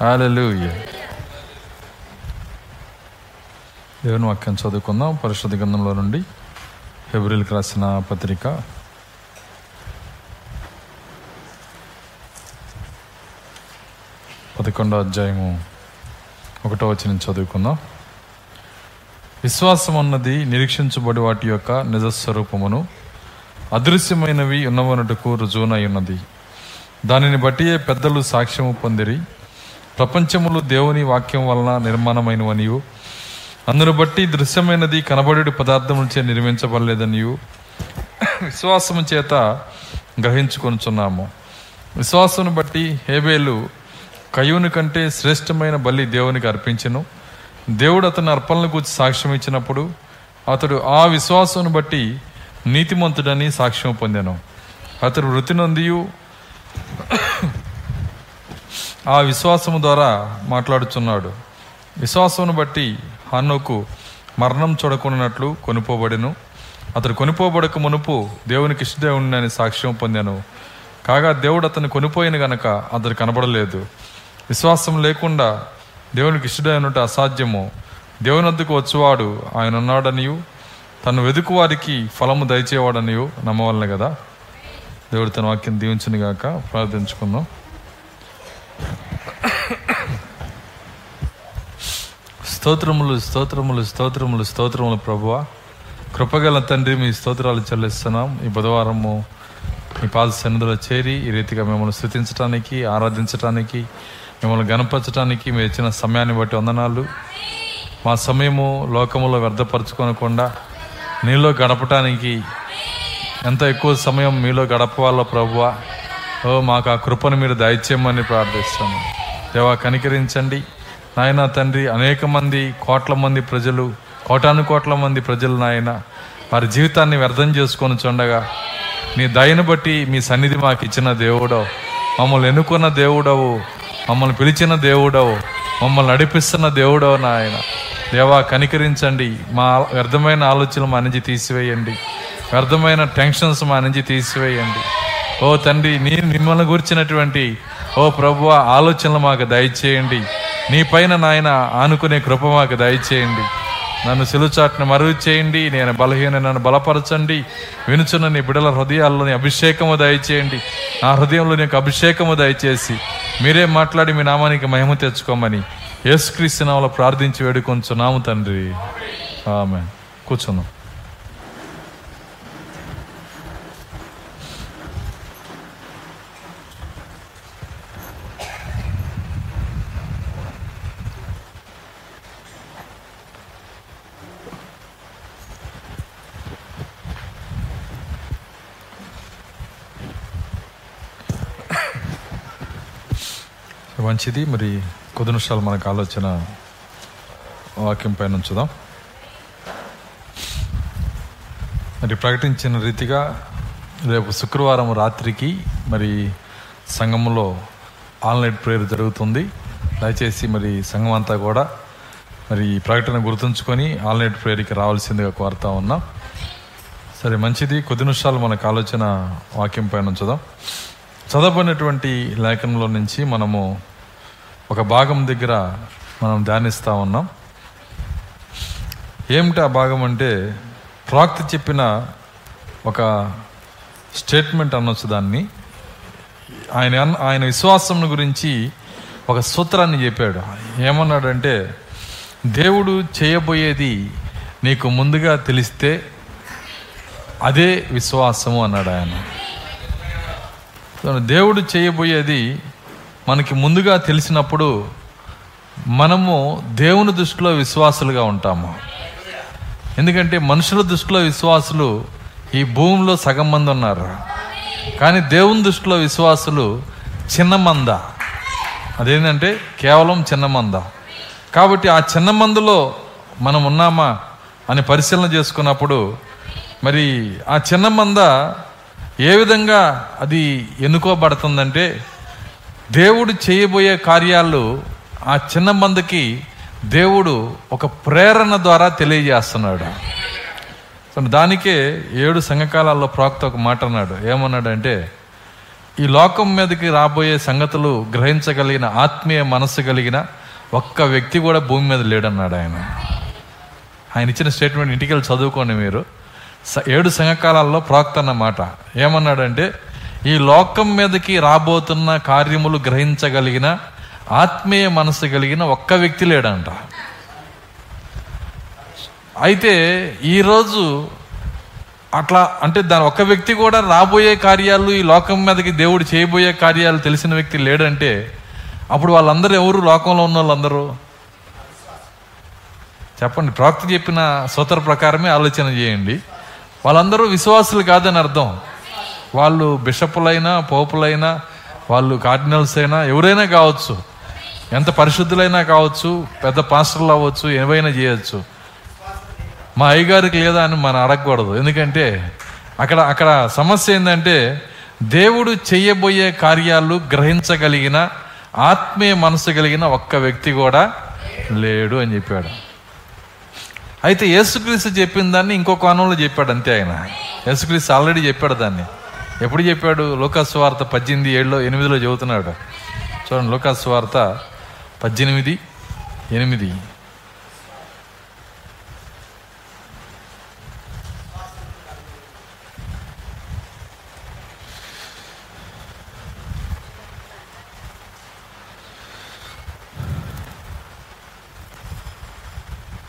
హాలూయ దేవుని వాక్యం చదువుకుందాం. పరిశుద్ధ గ్రంథంలో నుండి ఫిబ్రిల్కి రాసిన పత్రిక. పదకొండో అధ్యాయము ఒకటో వచ్చిన చదువుకుందాం. విశ్వాసం అన్నది నిరీక్షించబడి వాటి యొక్క నిజస్వరూపమును అదృశ్యమైనవి ఉన్నవనటుకు రుజువునై ఉన్నది. దానిని బట్టియే పెద్దలు సాక్ష్యము పొందిరి. ప్రపంచములు దేవుని వాక్యం వలన నిర్మాణమైనవనియు. అందును బట్టి దృశ్యమైనది కనబడి పదార్థములచే నిర్మించబడలేదనియు. విశ్వాసము చేత గ్రహించుకొనుచున్నాము. విశ్వాసమును బట్టి హేబేలు కయుని కంటే శ్రేష్టమైన బలి దేవునికి అర్పించెను. దేవుడు అతని అర్పణల గురించి సాక్ష్యం ఇచ్చినప్పుడు అతడు ఆ విశ్వాసమును బట్టి నీతిమంతుడని సాక్ష్యం పొందాను. అతడు వృత్తి నొందియు ఆ విశ్వాసము ద్వారా మాట్లాడుచున్నాడు. విశ్వాసమును బట్టి హన్నుకు మరణం చూడకున్నట్లు కొనుపోబడెను. అతడు కొనుపోబడక మునుపు దేవునికి ఇష్టదేవుడిని సాక్ష్యం పొందాను. కాగా దేవుడు అతను కొనిపోయిన గనక అతడు కనబడలేదు. విశ్వాసం లేకుండా దేవునికి ఇష్టడైనట్టు అసాధ్యము. దేవుని వద్దకు వచ్చేవాడు ఆయన ఉన్నాడనియు తను వెదుకు వారికి ఫలము దయచేవాడనియు నమ్మవలన కదా దేవుడు తన వాక్యం దీవించునిగాక ప్రార్థించుకుందాం. స్తోత్రములు స్తోత్రములు స్తోత్రములు స్తోత్రములు ప్రభువ. కృపగల తండ్రి మీ స్తోత్రాలు చెల్లిస్తున్నాం. ఈ బుధవారము మీ పాద సన్నిధిలో చేరి ఈ రీతిగా మిమ్మల్ని స్థుతించడానికి ఆరాధించడానికి మిమ్మల్ని గణపరచడానికి మీరు ఇచ్చిన సమయాన్ని బట్టి వందనాలు. మా సమయము లోకములో వ్యర్థపరచుకోనకుండా నీలో గడపటానికి ఎంత ఎక్కువ సమయం మీలో గడపవాలో ప్రభువా. ఓ మాకు ఆ కృపను మీరు దయచేయమని ప్రార్థిస్తాము దేవా కనికరించండి. నాయన తండ్రి అనేక మంది కోట్ల మంది ప్రజలు కోటాను కోట్ల మంది ప్రజలు నాయన వారి జీవితాన్ని వ్యర్థం చేసుకొని చూడగా నీ దయను బట్టి మీ సన్నిధి మాకు ఇచ్చిన దేవుడో మమ్మల్ని ఎన్నుకున్న దేవుడవు మమ్మల్ని పిలిచిన దేవుడవు మమ్మల్ని నడిపిస్తున్న దేవుడవు నాయన. దేవా కనికరించండి. మా వ్యర్థమైన ఆలోచనలు మా నుంచి తీసివేయండి. వ్యర్థమైన టెన్షన్స్ మా నుంచి తీసివేయండి. ఓ తండ్రి నీ మిమ్మల్ని గురించినటువంటి ఓ ప్రభు ఆలోచనలు మాకు దయచేయండి. నీ పైన నాయన ఆనుకునే కృప మాకు దయచేయండి. నన్ను సిలుచాట్ను మరుగు చేయండి. నేను బలహీన నన్ను బలపరచండి. వినుచున్న నీ బిడల హృదయాల్లోని అభిషేకము దయచేయండి. నా హృదయంలో నీకు అభిషేకము దయచేసి మీరే మాట్లాడి మీ నామానికి మహిమ తెచ్చుకోమని యేసుక్రీస్తు నామలో ప్రార్థించి వేడుకొంచున్నాము తండ్రి. ఆమె కూర్చున్నాం. మంచిది. మరి కొద్ది నిమిషాలు మనకు ఆలోచన వాక్యం పైన ఉంచుదాం. మరి ప్రకటించిన రీతిగా రేపు శుక్రవారం రాత్రికి మరి సంఘంలో ఆన్లైన్ ప్రేయర్ జరుగుతుంది. దయచేసి మరి సంఘం అంతా కూడా మరి ఈ ప్రకటన గుర్తుంచుకొని ఆన్లైన్ ప్రేయర్కి రావాల్సిందిగా కోరుతా ఉన్నాం. సరే మంచిది. కొద్ది నిమిషాలు మనకు ఆలోచన వాక్యం పైన ఉంచుదాం. చదవబడినటువంటి లేఖనంలో నుంచి మనము ఒక భాగం దగ్గర మనం ధ్యానిస్తూ ఉన్నాం. ఏమిటి ఆ భాగం అంటే ప్రాక్తి చెప్పిన ఒక స్టేట్మెంట్ అనొచ్చు దాన్ని. ఆయన ఆయన విశ్వాసం గురించి ఒక సూత్రాన్ని చెప్పాడు. ఏమన్నాడంటే దేవుడు చేయబోయేది నీకు ముందుగా తెలిస్తే అదే విశ్వాసము అన్నాడు ఆయన. దేవుడు చేయబోయేది మనకి ముందుగా తెలిసినప్పుడు మనము దేవుని దృష్టిలో విశ్వాసులుగా ఉంటాము. ఎందుకంటే మనుషుల దృష్టిలో విశ్వాసులు ఈ భూమిలో సగం మంది ఉన్నారు. కానీ దేవుని దృష్టిలో విశ్వాసులు చిన్న మంద. అదేంటంటే కేవలం చిన్న మంద. కాబట్టి ఆ చిన్న మందులో మనం ఉన్నామా అని పరిశీలన చేసుకున్నప్పుడు మరి ఆ చిన్న మంద ఏ విధంగా అది ఎన్నుకోబడుతుందంటే దేవుడు చేయబోయే కార్యాలు ఆ చిన్న మందికి దేవుడు ఒక ప్రేరణ ద్వారా తెలియజేస్తున్నాడు. దానికే ఏడు సంఘకాలాల్లో ప్రాక్త ఒక మాట అన్నాడు. ఏమన్నాడంటే ఈ లోకం మీదకి రాబోయే సంగతులు గ్రహించగలిగిన ఆత్మీయ మనస్సు కలిగిన ఒక్క వ్యక్తి కూడా భూమి మీద లేడన్నాడు ఆయన. ఆయన ఇచ్చిన స్టేట్మెంట్ ఇంటికి వెళ్ళి చదువుకోండి మీరు. స- ఏడు సంఘకాలాల్లో ప్రాక్త అన్నమాట ఏమన్నాడంటే ఈ లోకం మీదకి రాబోతున్న కార్యములు గ్రహించగలిగిన ఆత్మీయ మనసు కలిగిన ఒక్క వ్యక్తి లేడంట. అయితే ఈరోజు అట్లా అంటే దాని ఒక్క వ్యక్తి కూడా రాబోయే కార్యాలు ఈ లోకం మీదకి దేవుడు చేయబోయే కార్యాలు తెలిసిన వ్యక్తి లేడంటే అప్పుడు వాళ్ళందరూ ఎవరు? లోకంలో ఉన్న వాళ్ళందరూ? చెప్పండి ప్రవక్త చెప్పిన సూత్ర ప్రకారమే ఆలోచన చేయండి. వాళ్ళందరూ విశ్వాసులు కాదని అర్థం. వాళ్ళు బిషపులైనా పోపులైనా వాళ్ళు కార్డినల్స్ అయినా ఎవరైనా కావచ్చు. ఎంత పరిశుద్ధులైనా కావచ్చు పెద్ద పాస్టర్లు అవ్వచ్చు ఏవైనా చేయొచ్చు. మా అయ్యగారికి లేదా అని మనం అడగకూడదు. ఎందుకంటే అక్కడ అక్కడ సమస్య ఏంటంటే దేవుడు చేయబోయే కార్యాలు గ్రహించగలిగిన ఆత్మీయ మనసు కలిగిన ఒక్క వ్యక్తి కూడా లేడు అని చెప్పాడు. అయితే యేసుక్రీస్తు చెప్పిన దాన్ని ఇంకో కోణంలో చెప్పాడు అంతే ఆయన. యేసుక్రీస్తు ఆల్రెడీ చెప్పాడు దాన్ని. ఎప్పుడు చెప్పాడు? లోకాసు వార్త పద్దెనిమిది ఏడులో ఎనిమిదిలో చెబుతున్నాడు. చూడండి లోకాసు వార్త పద్దెనిమిది ఎనిమిది.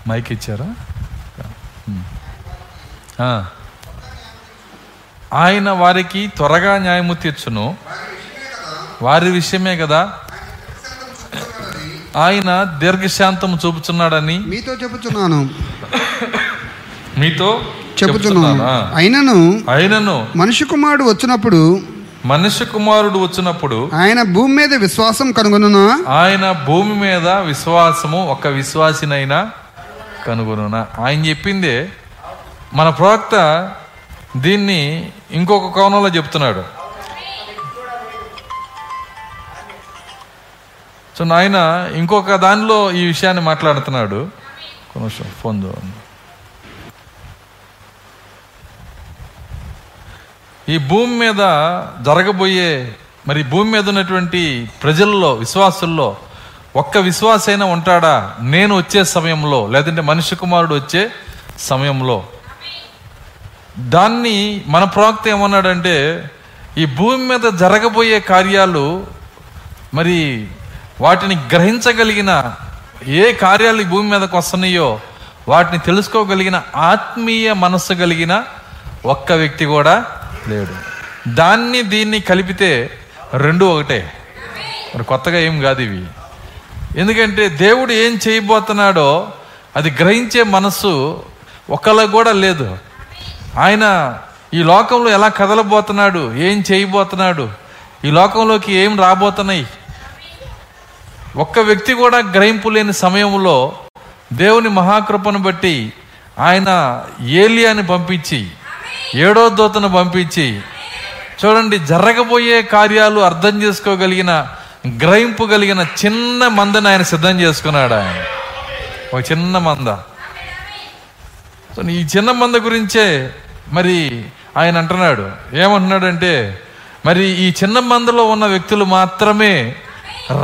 మైక్ ఇచ్చారా. ఆయన వారికి త్వరగా న్యాయము తీర్చును. వారి విషయమే కదా? ఆయన దీర్ఘశాంతం చూపుచున్నాడని మీతో చెప్పుచున్నాను. మీతో. అయినను ఆయనను మనిషి కుమారుడు వచ్చినప్పుడు మనుష్య కుమారుడు వచ్చినప్పుడు ఆయన భూమి మీద విశ్వాసం కనుగొనునా? ఆయన భూమి మీద విశ్వాసము ఒక విశ్వాసినైనా కనుగొనునా? ఆయన చెప్పిందే మన ప్రవక్త దీన్ని ఇంకొక కోణంలో చెప్తున్నాడు. సో నాయన ఇంకొక దానిలో ఈ విషయాన్ని మాట్లాడుతున్నాడు. కొంచెం ఫోన్ చూడండి. ఈ భూమి మీద జరగబోయే మరి భూమి మీద ఉన్నటువంటి ప్రజల్లో విశ్వాసుల్లో ఒక్క విశ్వాసైనా ఉంటాడా? నేను వచ్చే సమయంలో లేదంటే మనిషి కుమారుడు వచ్చే సమయంలో? దాన్ని మన ప్రవక్త ఏమన్నాడంటే ఈ భూమి మీద జరగబోయే కార్యాలు మరి వాటిని గ్రహించగలిగిన ఏ కార్యాలు ఈ భూమి మీదకు వస్తున్నాయో వాటిని తెలుసుకోగలిగిన ఆత్మీయ మనస్సు కలిగిన ఒక్క వ్యక్తి కూడా లేడు. దాన్ని దీన్ని కలిపితే రెండు ఒకటే. మరి కొత్తగా ఏం కాదు ఇవి. ఎందుకంటే దేవుడు ఏం చేయబోతున్నాడో అది గ్రహించే మనస్సు ఒకళ్ళకు కూడా లేదు. ఆయన ఈ లోకంలో ఎలా కదలబోతున్నాడు? ఏం చేయబోతున్నాడు? ఈ లోకంలోకి ఏం రాబోతున్నాయి? ఒక్క వ్యక్తి కూడా గ్రహింపు లేని సమయంలో దేవుని మహాకృపను బట్టి ఆయన ఏలియాని పంపించి ఏడో దూతను పంపించి చూడండి జరగబోయే కార్యాలు అర్థం చేసుకోగలిగిన గ్రహింపు కలిగిన చిన్న మందని ఆయన సిద్ధం చేసుకున్నాడు ఆయన. ఒక చిన్న మంద. ఈ చిన్న మంద గురించే మరి ఆయన అంటున్నాడు ఏమంటున్నాడంటే మరి ఈ చిన్న మందలో ఉన్న వ్యక్తులు మాత్రమే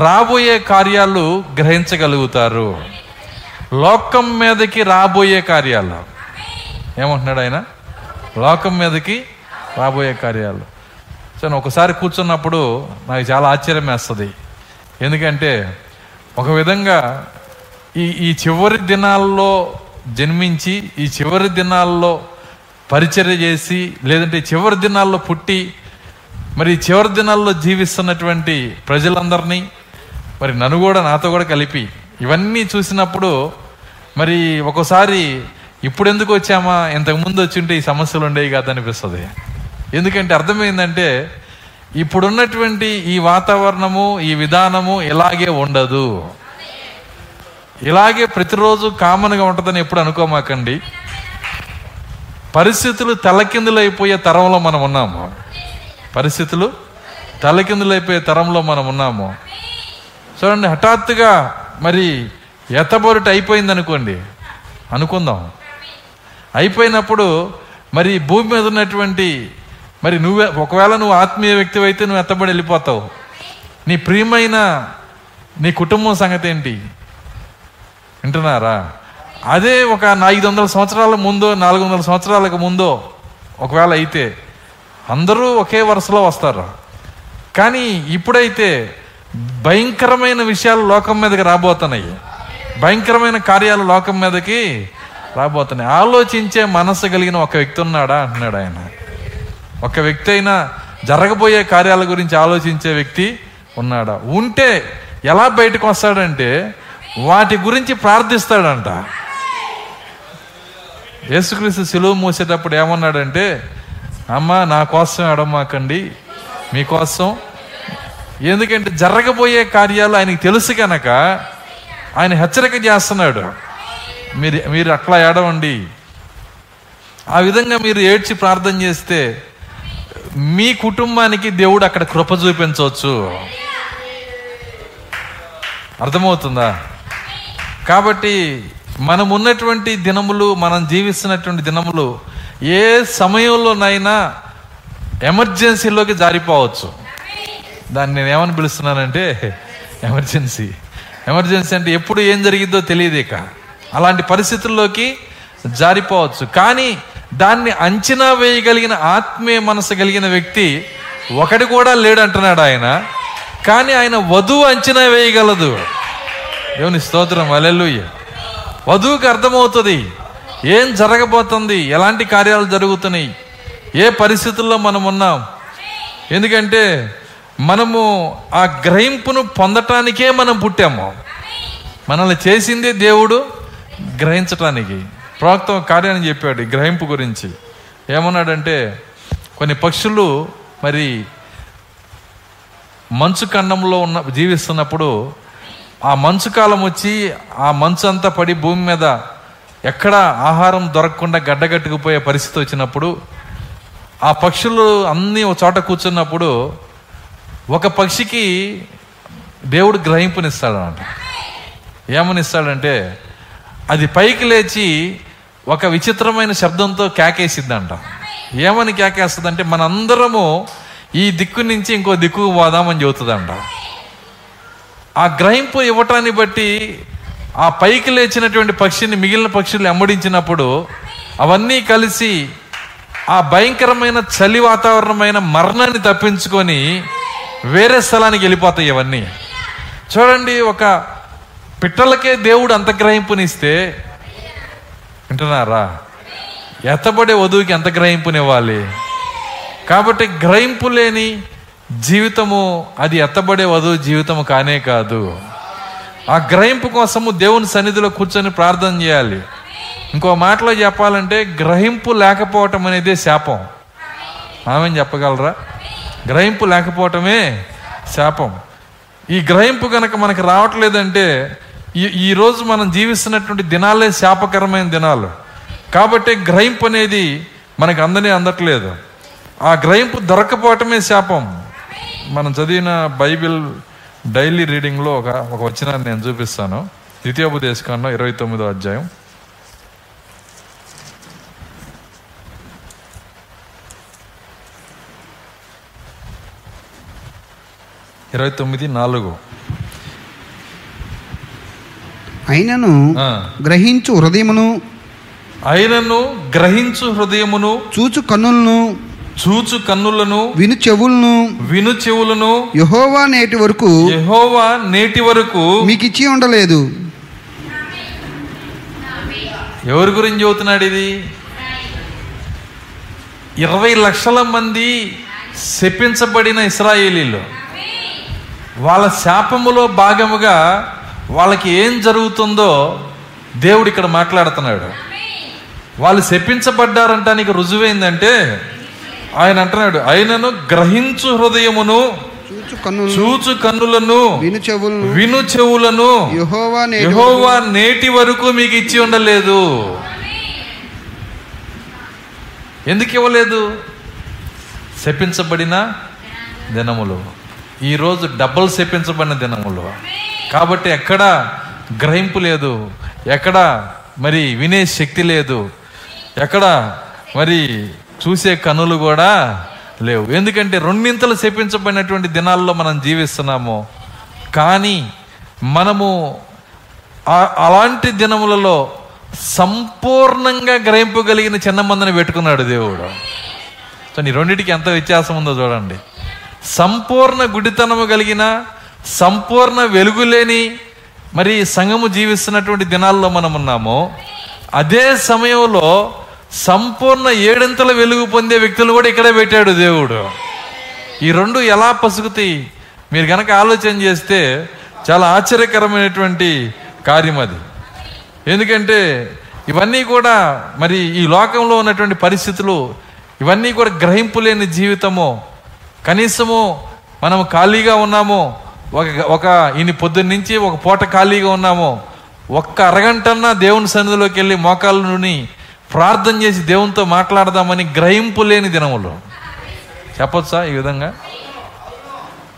రాబోయే కార్యాలు గ్రహించగలుగుతారు. లోకం మీదకి రాబోయే కార్యాలు. ఏమంటున్నాడు ఆయన? లోకం మీదకి రాబోయే కార్యాలు. సో ఒకసారి కూర్చున్నప్పుడు నాకు చాలా ఆశ్చర్యం వేస్తుంది. ఎందుకంటే ఒక విధంగా ఈ ఈ చివరి దినాల్లో జన్మించి ఈ చివరి దినాల్లో పరిచర్య చేసి లేదంటే చివరి దినాల్లో పుట్టి మరి చివరి దినాల్లో జీవిస్తున్నటువంటి ప్రజలందరినీ మరి నన్ను కూడా నాతో కూడా కలిపి ఇవన్నీ చూసినప్పుడు మరి ఒక్కోసారి ఇప్పుడు ఎందుకు వచ్చామా ఇంతకుముందు వచ్చి ఉంటే ఈ సమస్యలు ఉండేవి కాదనిపిస్తుంది ఎందుకంటే అర్థమైందంటే ఇప్పుడున్నటువంటి ఈ వాతావరణము ఈ విధానము ఇలాగే ఉండదు. ఇలాగే ప్రతిరోజు కామన్గా ఉంటుందని ఎప్పుడు అనుకోమాకండి. పరిస్థితులు తలకిందులైపోయే తరంలో మనం ఉన్నాము. పరిస్థితులు తలకిందులైపోయే తరంలో మనం ఉన్నాము. చూడండి హఠాత్తుగా మరి ఎత్తబొరుట అయిపోయింది అనుకోండి అనుకుందాం. అయిపోయినప్పుడు మరి భూమి మీద ఉన్నటువంటి మరి నువ్వే ఒకవేళ నువ్వు ఆత్మీయ వ్యక్తి అయితే నువ్వు ఎత్తబడి వెళ్ళిపోతావు. నీ ప్రియమైన నీ కుటుంబం సంగతి ఏంటి వింటున్నారా? అదే ఒక ఐదు వందల సంవత్సరాల ముందో నాలుగు వందల సంవత్సరాలకు ముందో ఒకవేళ అయితే అందరూ ఒకే వరుసలో వస్తారు. కానీ ఇప్పుడైతే భయంకరమైన విషయాలు లోకం మీదకి రాబోతున్నాయి. భయంకరమైన కార్యాలు లోకం మీదకి రాబోతున్నాయి. ఆలోచించే మనసు కలిగిన ఒక వ్యక్తి ఉన్నాడా? అంటున్నాడు ఆయన. ఒక వ్యక్తి అయినా జరగబోయే కార్యాల గురించి ఆలోచించే వ్యక్తి ఉన్నాడా? ఉంటే ఎలా బయటకు వస్తాడంటే వాటి గురించి ప్రార్థిస్తాడంట. యేసుక్రీస్తు సిలువ మూసేటప్పుడు ఏమన్నాడంటే అమ్మ నా కోసం ఎడమాకండి మీకోసం. ఎందుకంటే జరగబోయే కార్యాలు ఆయనకి తెలుసు కనుక ఆయన హెచ్చరిక చేస్తున్నాడు. మీరు మీరు అట్లా ఏడవండి. ఆ విధంగా మీరు ఏడ్చి ప్రార్థన చేస్తే మీ కుటుంబానికి దేవుడు అక్కడ కృప చూపించవచ్చు. అర్థమవుతుందా? కాబట్టి మనం ఉన్నటువంటి దినములు మనం జీవిస్తున్నటువంటి దినములు ఏ సమయంలోనైనా ఎమర్జెన్సీలోకి జారిపోవచ్చు. దాన్ని నేను ఏమని పిలుస్తున్నానంటే ఎమర్జెన్సీ. ఎమర్జెన్సీ అంటే ఎప్పుడు ఏం జరిగిద్దో తెలియదు ఇక. అలాంటి పరిస్థితుల్లోకి జారిపోవచ్చు. కానీ దాన్ని అంచనా వేయగలిగిన ఆత్మీయ మనసు కలిగిన వ్యక్తి ఒకటి కూడా లేడు అంటున్నాడు ఆయన. కానీ ఆయన వధువు అంచనా వేయగలదు. దేవుని స్తోత్రం. అలెలుయ్య వధువుకి అర్థమవుతుంది. ఏం జరగబోతుంది? ఎలాంటి కార్యాలు జరుగుతున్నాయి? ఏ పరిస్థితుల్లో మనం ఉన్నాం? ఎందుకంటే మనము ఆ గ్రహింపును పొందటానికే మనం పుట్టాము. మనల్ని చేసింది దేవుడు గ్రహించటానికి. ప్రవక్త కార్యాన్ని చెప్పాడు గ్రహింపు గురించి. ఏమన్నాడంటే కొన్ని పక్షులు మరి మంచు ఖండంలో ఉన్న జీవిస్తున్నప్పుడు ఆ మంచు కాలం వచ్చి ఆ మంచు అంతా పడి భూమి మీద ఎక్కడ ఆహారం దొరకకుండా గడ్డగట్టుకుపోయే పరిస్థితి వచ్చినప్పుడు ఆ పక్షులు అన్నీ ఒక చోట కూర్చున్నప్పుడు ఒక పక్షికి దేవుడు గ్రహింపునిస్తాడనమాట ఏమనిస్తాడంటే అది పైకి లేచి ఒక విచిత్రమైన శబ్దంతో కేకేసిద్దంట. ఏమని కేకేస్తుందంటే మనందరము ఈ దిక్కు నుంచి ఇంకో దిక్కుకు పోదామని చెబుతుందంట. ఆ గ్రహింపు ఇవ్వటాన్ని బట్టి ఆ పైకి లేచినటువంటి పక్షిని మిగిలిన పక్షులు ఎమ్మడించినప్పుడు అవన్నీ కలిసి ఆ భయంకరమైన చలి వాతావరణమైన మరణాన్ని తప్పించుకొని వేరే స్థలానికి వెళ్ళిపోతాయి ఇవన్నీ. చూడండి ఒక పిట్టలకే దేవుడు అంత గ్రహింపునిస్తే వింటున్నారా? ఎత్తబడే వధువుకి ఎంత గ్రహింపునివ్వాలి. కాబట్టి గ్రహింపు లేని జీవితము అది ఎత్తబడే వధువు జీవితము కానే కాదు. ఆ గ్రహింపు కోసము దేవుని సన్నిధిలో కూర్చొని ప్రార్థన చేయాలి. ఇంకో మాటలో చెప్పాలంటే గ్రహింపు లేకపోవటం అనేది శాపం. ఆమెను చెప్పగలరా? గ్రహింపు లేకపోవటమే శాపం. ఈ గ్రహింపు కనుక మనకు రావట్లేదంటే ఈ ఈరోజు మనం జీవిస్తున్నటువంటి దినాలే శాపకరమైన దినాలు. కాబట్టి గ్రహింపు అనేది మనకు అందనే అందట్లేదు. ఆ గ్రహింపు దొరకపోవటమే శాపం. మనం చదివిన బైబిల్ డైలీ రీడింగ్లో ఒక ఒక వచనాన్ని నేను చూపిస్తాను. ద్వితీయోపదేశకాండం ఇరవై తొమ్మిదో అధ్యాయం. ఇరవై తొమ్మిది నాలుగు. అయినను. గ్రహించు హృదయమును ఆయనను గ్రహించు హృదయమును చూచు కన్నులను చూచు కన్నులను విను చెవులను. విను చెవులను యహోవా నేటి వరకు యెహోవా నేటి వరకు మీకు ఇచ్చి ఉండలేదు. ఎవరి గురించి చెబుతున్నాడు ఇది? ఇరవై లక్షల మంది శపించబడిన ఇస్రాయేలీలు. వాళ్ళ శాపములో భాగముగా వాళ్ళకి ఏం జరుగుతుందో దేవుడు ఇక్కడ మాట్లాడుతున్నాడు. వాళ్ళు శపించబడ్డారంటానికి రుజువైందంటే ఆయన అంటున్నాడు ఆయనను గ్రహించు హృదయమును చూచు కన్నులను విను చెవులను విను చెవులను యెహోవా నేటి వరకు మీకు ఇచ్చి ఉండలేదు. ఎందుకు ఇవ్వలేదు? శపించబడిన దినములు. ఈరోజు డబ్బులు శపించబడిన దినములు. కాబట్టి ఎక్కడ గ్రహింపు లేదు ఎక్కడ మరి వినే శక్తి లేదు ఎక్కడ మరి చూసే కనులు కూడా లేవు. ఎందుకంటే రెండింతలు శపించబడినటువంటి దినాల్లో మనం జీవిస్తున్నాము. కానీ మనము అలాంటి దినములలో సంపూర్ణంగా గ్రహింపగలిగిన చిన్న మందని పెట్టుకున్నాడు దేవుడు. సో నీ రెండింటికి ఎంత వ్యత్యాసం ఉందో చూడండి. సంపూర్ణ గుడితనము కలిగిన సంపూర్ణ వెలుగు లేని మరి సంఘము జీవిస్తున్నటువంటి దినాల్లో మనం ఉన్నాము అదే సమయంలో సంపూర్ణ ఏడింతల వెలుగు పొందే వ్యక్తులు కూడా ఇక్కడే పెట్టాడు దేవుడు. ఈ రెండు ఎలా పసుగుతాయి? మీరు కనుక ఆలోచన చేస్తే చాలా ఆశ్చర్యకరమైనటువంటి కార్యం అది. ఎందుకంటే ఇవన్నీ కూడా మరి ఈ లోకంలో ఉన్నటువంటి పరిస్థితులు ఇవన్నీ కూడా గ్రహింపు లేని జీవితము. కనీసము మనం ఖాళీగా ఉన్నాము ఒక ఒక ఇన్ని పొద్దున్న నుంచి ఒక పూట ఖాళీగా ఉన్నాము. ఒక్క అరగంటన్నా దేవుని సన్నిధిలోకి వెళ్ళి మోకాళ్ళ నుండి ప్రార్థన చేసి దేవునితో మాట్లాడదామని గ్రహింపు లేని దినములు. చెప్పొచ్చా ఈ విధంగా?